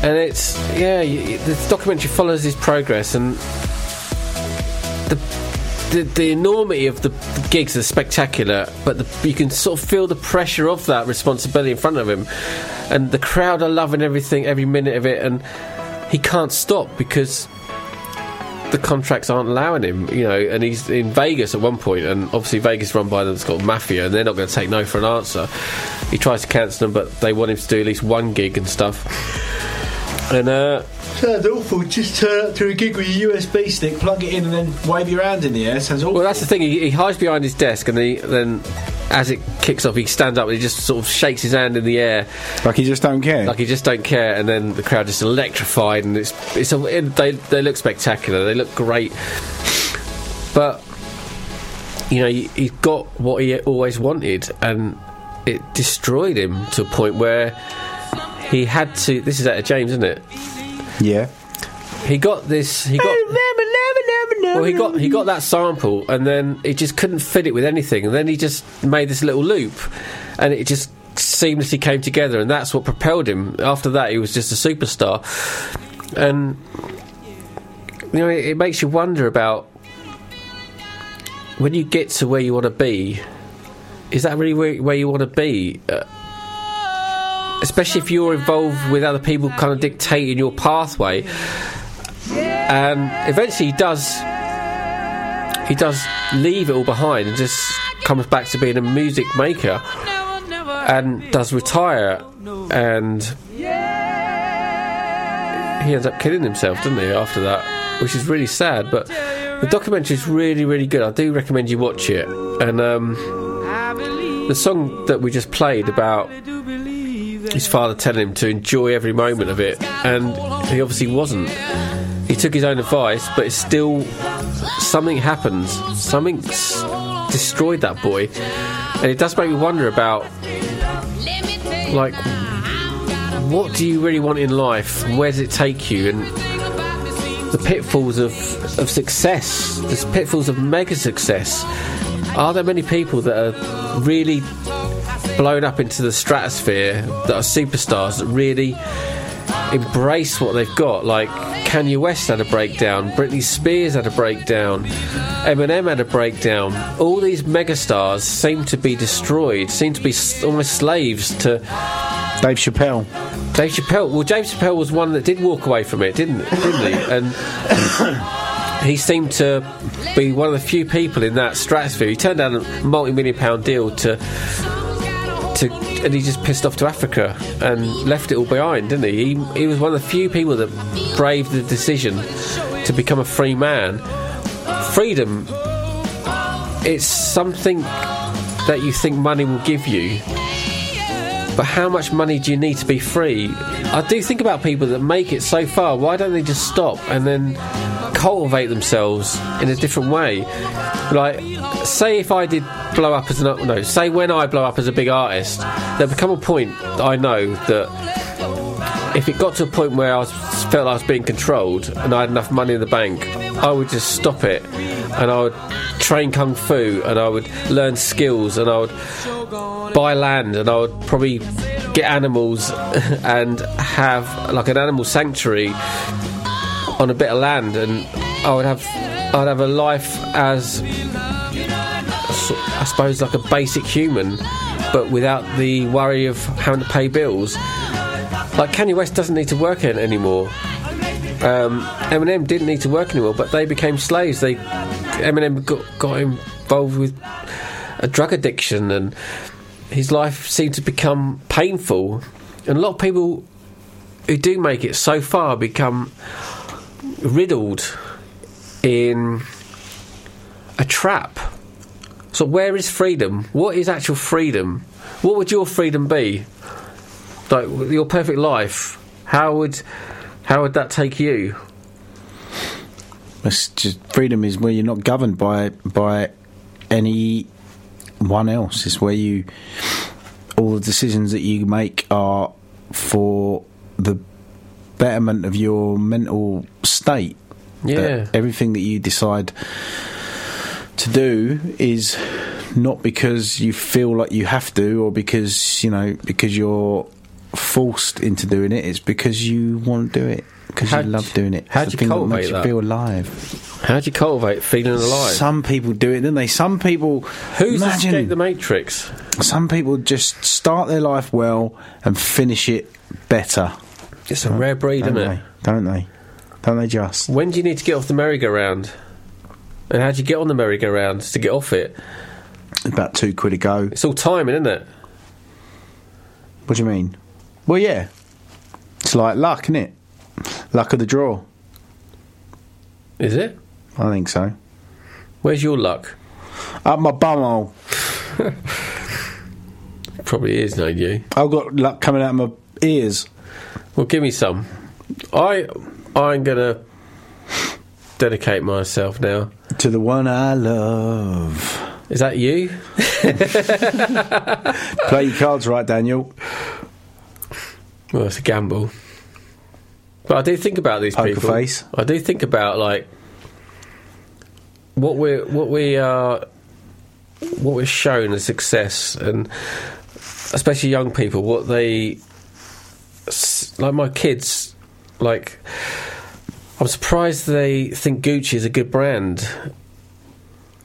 and it's yeah. You, the documentary follows his progress, and the the, the enormity of the, gigs is spectacular, but the, you can sort of feel the pressure of that responsibility in front of him, and the crowd are loving everything, every minute of it, and he can't stop because the contracts aren't allowing him, you know, and he's in Vegas at one point, and obviously Vegas run by them, it's called Mafia, and they're not going to take no for an answer. He tries to cancel them, but they want him to do at least one gig and stuff. And uh, Sounds awful. Just turn up to a gig with a USB stick, plug it in, and then wave your hand in the air. Sounds awful. well, that's the thing. He, he hides behind his desk, and he, then as it kicks off, he stands up and he just sort of shakes his hand in the air, like he just don't care. like he just don't care. And then the crowd just electrified, and it's it's a, it, they they look spectacular. They look great, but you know he, he got what he always wanted, and it destroyed him to a point where he had to. This is out of James, isn't it? yeah. He got this. He got. Well, he got he got that sample, and then he just couldn't fit it with anything, and then he just made this little loop, and it just seamlessly came together, and that's what propelled him. After that, he was just a superstar, and you know, it, it makes you wonder about when you get to where you want to be. Is that really where, where you want to be? Uh, especially if you're involved with other people kind of dictating your pathway and eventually he does he does leave it all behind and just comes back to being a music maker and does retire and he ends up killing himself doesn't he after that which is really sad but the documentary is really really good. I do recommend you watch it. And um, the song that we just played about his father telling him to enjoy every moment of it and he obviously wasn't he took his own advice, but it's still something happens. Something destroyed that boy, and it does make me wonder about like what do you really want in life? Where does it take you? And the pitfalls of, of success, the pitfalls of mega success. Are there many people that are really blown up into the stratosphere that are superstars that really embrace what they've got? Like Kanye West had a breakdown, Britney Spears had a breakdown, Eminem had a breakdown. All these megastars seem to be destroyed, seem to be almost slaves to Dave Chappelle. Dave Chappelle. Well, Dave Chappelle was one that did walk away from it, didn't didn't he? And (coughs) he seemed to be one of the few people in that stratosphere. He turned down a multi-million pound deal to to, and he just pissed off to Africa and left it all behind, didn't he? He, he was one of the few people that braved the decision to become a free man. Freedom. It's something that you think money will give you. But how much money do you need to be free? I do think about people that make it so far. Why don't they just stop and then cultivate themselves in a different way? Like, say if I did blow up as an no, say when I blow up as a big artist, there become a point I know that if it got to a point where I was, felt I was being controlled and I had enough money in the bank, I would just stop it and I would train kung fu and I would learn skills and I would buy land and I would probably get animals (laughs) and have like an animal sanctuary on a bit of land and I would have I'd have a life as I suppose like a basic human but without the worry of having to pay bills. Like Kanye West doesn't need to work anymore. Um, Eminem didn't need to work anymore but they became slaves. They Eminem got, got involved with a drug addiction and his life seemed to become painful. And a lot of people who do make it so far become riddled in a trap so where is freedom what is actual freedom what would your freedom be like your perfect life how would how would that take you It's just freedom is where you're not governed by by any one else. It's where you all the decisions that you make are for the betterment of your mental state. Yeah. That everything that you decide to do is not because you feel like you have to or because you know because you're forced into doing it it's because you want to do it because you love doing it How do you thing that cultivate makes you that? feel alive how do you cultivate feeling alive some people do it, don't they? Some people. who's imagine, escaped the matrix Some people just start their life well and finish it better. it's a rare breed don't isn't they? it Don't they? Don't they just? When do you need to get off the merry-go-round? And how do you get on the merry-go-round to get off it? About two quid a go. It's all timing, isn't it? What do you mean? Well, yeah. It's like luck, isn't it? Luck of the draw. Is it? I think so. Where's your luck? Up my bumhole. (laughs) Probably is, don't you? I've got luck coming out of my ears. Well, give me some. I I'm gonna dedicate myself now. To the one I love. Is that you? (laughs) Play your cards right, Daniel. Well, it's a gamble. But I do think about these Poker people. face. I do think about like what we're what we are what we're shown as success, and especially young people, what they like. My kids, like, I'm surprised they think Gucci is a good brand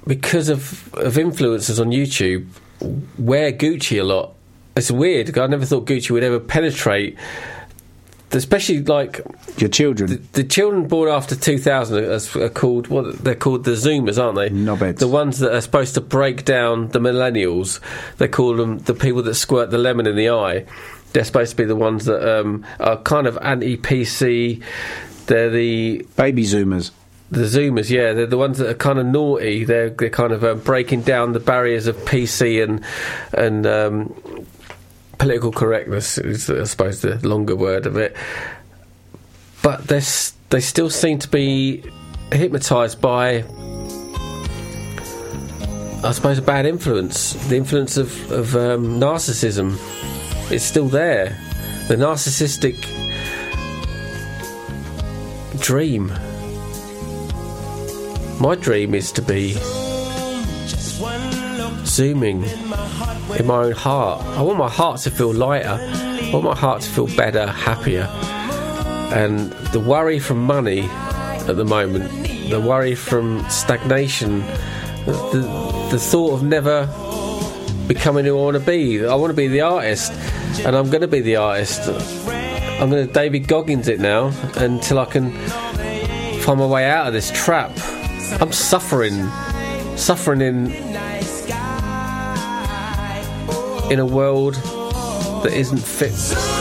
because of of influencers on YouTube. Wear Gucci a lot. It's weird. I never thought Gucci would ever penetrate especially like Your children. the, the children born after 2000 are, are called what they're called the zoomers aren't they Knobheads. the ones that are supposed to break down the millennials they call them the people that squirt the lemon in the eye they're supposed to be the ones that um, are kind of anti-pc they're the Baby zoomers. the Zoomers, yeah, they're the ones that are kind of naughty. They're they're kind of um, breaking down the barriers of PC and and um, political correctness is, I suppose, the longer word of it. But they they still seem to be hypnotised by, I suppose, a bad influence. The influence of of um, narcissism is still there. the narcissistic dream. My dream is to be zooming in my own heart. I want my heart to feel lighter. I want my heart to feel better, happier. And the worry from money at the moment, the worry from stagnation, the, the thought of never becoming who I want to be. I want to be the artist, and I'm going to be the artist. I'm going to David Goggins it now until I can find my way out of this trap. I'm suffering, suffering in in a world that isn't fit.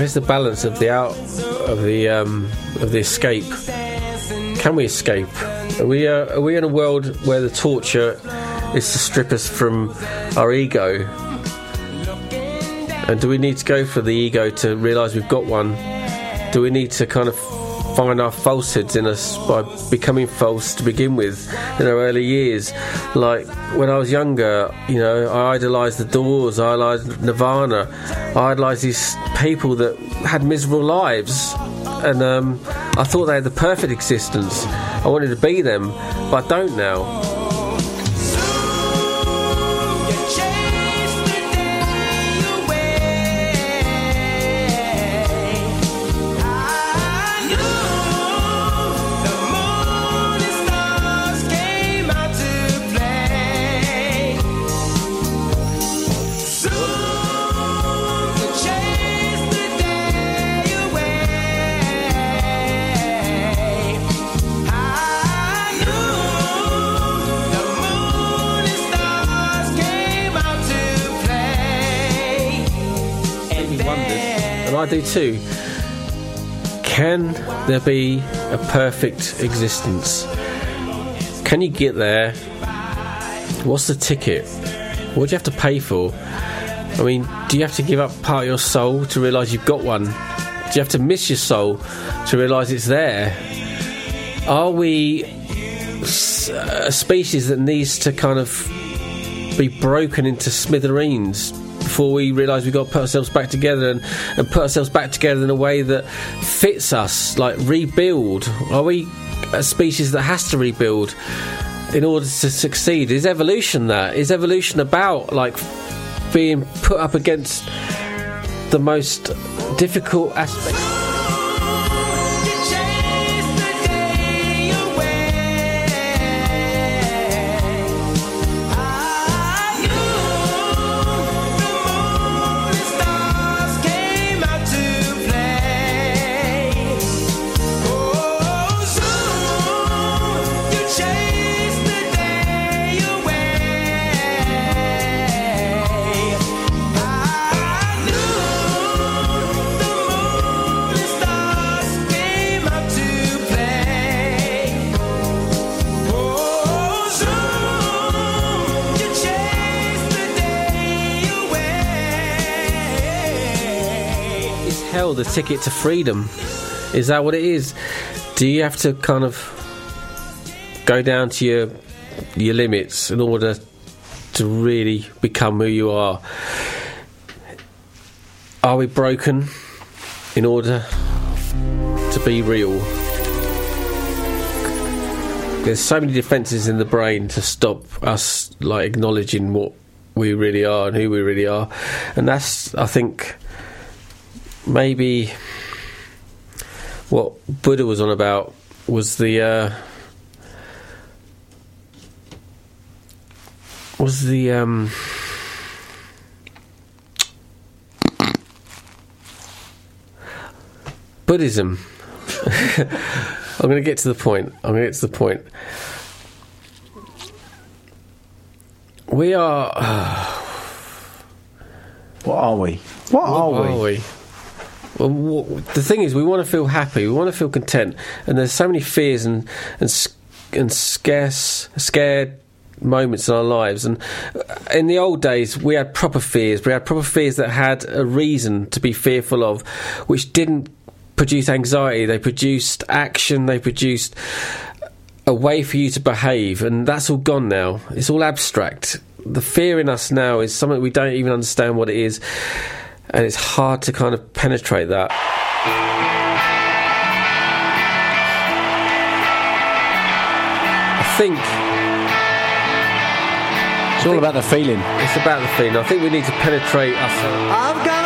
Where's the balance of the out of the um, of the escape? Can we escape? Are we uh, are we in a world where the torture is to strip us from our ego? And do we need to go for the ego to realise we've got one? Do we need to kind of find our falsehoods in us by becoming false to begin with in our early years? Like when I was younger, you know, I idolised the Doors, I idolised Nirvana, I idolised these people that had miserable lives, and um, I thought they had the perfect existence. I wanted to be them, but I don't now. Do too. Can there be a perfect existence? Can you get there? What's the ticket? What do you have to pay for? I mean, do you have to give up part of your soul to realise you've got one? Do you have to miss your soul to realise it's there? Are we a species that needs to kind of be broken into smithereens before we realise we've got to put ourselves back together and, and put ourselves back together in a way that fits us, like rebuild? Are we a species that has to rebuild in order to succeed? Is evolution that? Is evolution about like being put up against the most difficult aspect? The ticket to freedom? Is that what it is? Do you have to kind of go down to your your limits in order to really become who you are? Are we broken in order to be real? There's so many defences in the brain to stop us like acknowledging what we really are and who we really are, and that's I think maybe what Buddha was on about was the uh, was the um, Buddhism. (laughs) I'm going to get to the point. I'm going to get to the point. We are. (sighs) What are we? What, are, What we? are we? The thing is, we want to feel happy. We want to feel content, and there's so many fears and and and scarce, scared moments in our lives. And uh, in the old days, we had proper fears. We had proper fears that had a reason to be fearful of, which didn't produce anxiety. They produced action. They produced a way for you to behave, and that's all gone now. It's all abstract. The fear in us now is something we don't even understand what it is, and it's hard to kind of penetrate that. I think It's all about the feeling. it's about the feeling. I think we need to penetrate ourselves.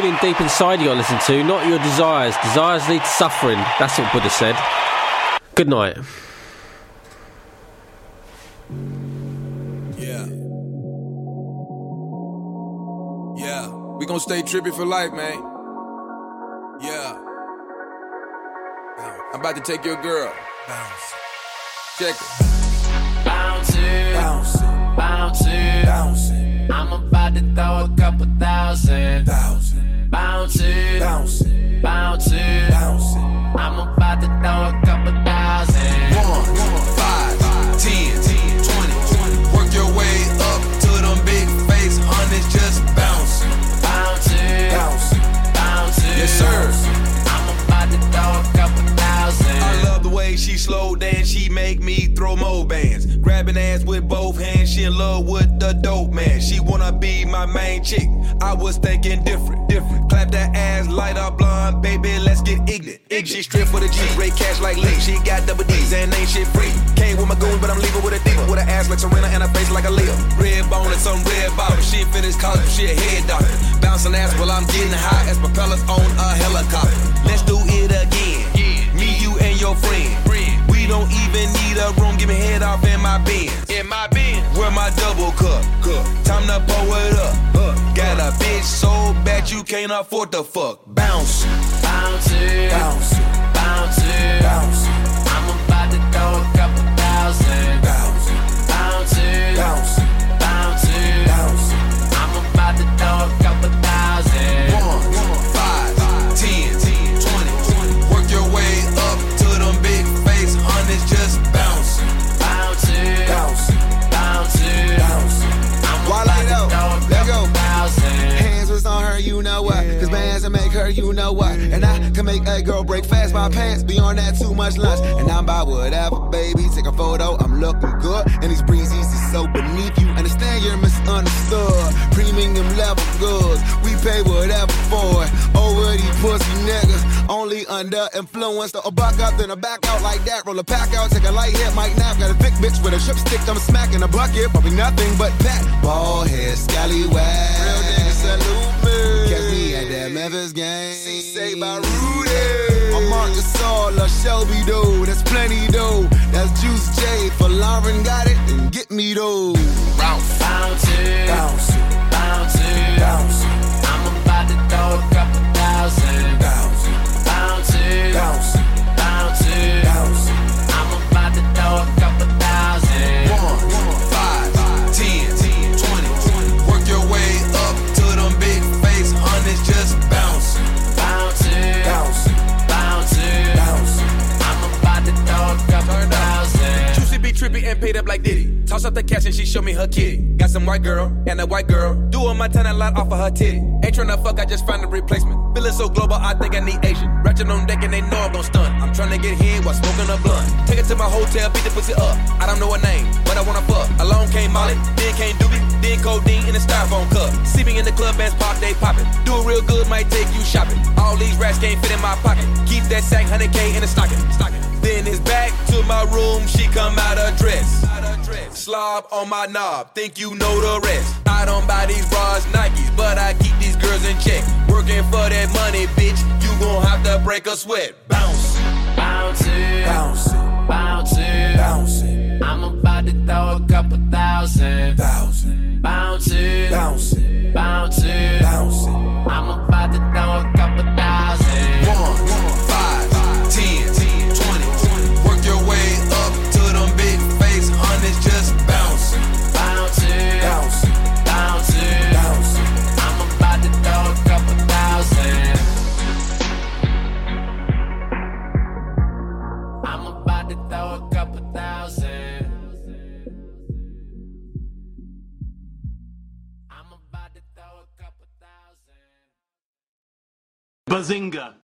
Feeling deep inside you got to listen to, not your desires. Desires lead to suffering. That's what Buddha said. Good night. Yeah. Yeah. We gonna stay trippy for life, man. Yeah. I'm about to take your girl. Bounce. Check it. Bouncing, bouncing, bouncing, bouncing. I'm about to throw a couple thousand, thousand, bouncing, bouncing, bouncing. I'm about to throw a couple thousand. One, five, ten, twenty. Work your way up to them big face hundreds. Just bounce, bouncing, bouncing. Yes, sir. I'm about to throw a couple thousand. I love the way she slow dance. She make me throw more bands. Grabbing ass with both hands. She in love with the dope man. She wanna be my main chick. I was thinking different, different. Clap that ass, light up blonde, baby. Let's get ignorant. She strip for the G, rate cash like Lee. She got double D's and ain't shit free. Came with my goons, but I'm leaving with a diva. With an ass like Serena and a face like a Leo. Red bone and some red bottom. She finished college, she a head doctor. Bouncing ass while I'm getting high as propellers on a helicopter. Let's do it again. Me, you, and your friend. We don't even need a room. Give me head off in my Benz. In my Benz. Where my double cup. cup. Time to pour it up. Got a bitch so bad you can't afford to fuck. Bounce. Bouncing, Bouncing. bouncing, Bouncing. I'm about to throw a couple thousand, her, you know what? And I can make a girl break fast my pants. Beyond that, too much lunch. And I'm by whatever, baby. Take a photo, I'm looking good. And these breezes is so beneath you. Understand you're misunderstood. Premium level goods. We pay whatever for it. Over these pussy niggas. Only under influence. So a buck up, then a back out like that. Roll a pack out, take a light hit, might nap. Got a thick bitch with a trip stick, I'm smacking a bucket. Probably nothing but that. Ball head, scallywag. Real nigga salute that Memphis game. Say by Rudy. I'm Marcus Gasol, a Shelby though. That's plenty though. That's Juicy J. For Lauren got it, and get me though. Bouncing, Bouncing. bouncing, Bouncing. I'm about to throw a couple thousand. Bouncing. Bouncing, Bouncing. Trippy and paid up like Diddy. Toss up the cash and she show me her kitty. Got some white girl and a white girl. Doing my ten a lot off of her titty. Ain't tryna fuck, I just find a replacement. Feeling so global, I think I need Asian. Ratchet on deck and they know I'm gon' stun. I'm tryna get hit while smoking a blunt. Take it to my hotel, beat the pussy up. I don't know her name, but I wanna fuck. Along came Molly, then came Doobie, then codeine in a styrofoam cup. See me in the club, bands pop, they poppin'. Do it real good, might take you shopping. All these rats can't fit in my pocket. Keep that sack, 100K in the stocking. stocking. Then it's back to my room, she come out of dress. Slob on my knob, think you know the rest. I don't buy these bras, Nikes, but I keep these girls in check. Working for that money, bitch, you gon' have to break a sweat. Bounce, Bouncing, bouncing, bouncing, bouncing, I'm about to throw a couple thousand. bouncing, Bouncing, bouncing, bouncing, bouncing. I'm about to throw a couple thousand. One, five, throw a couple thousand. Bazinga.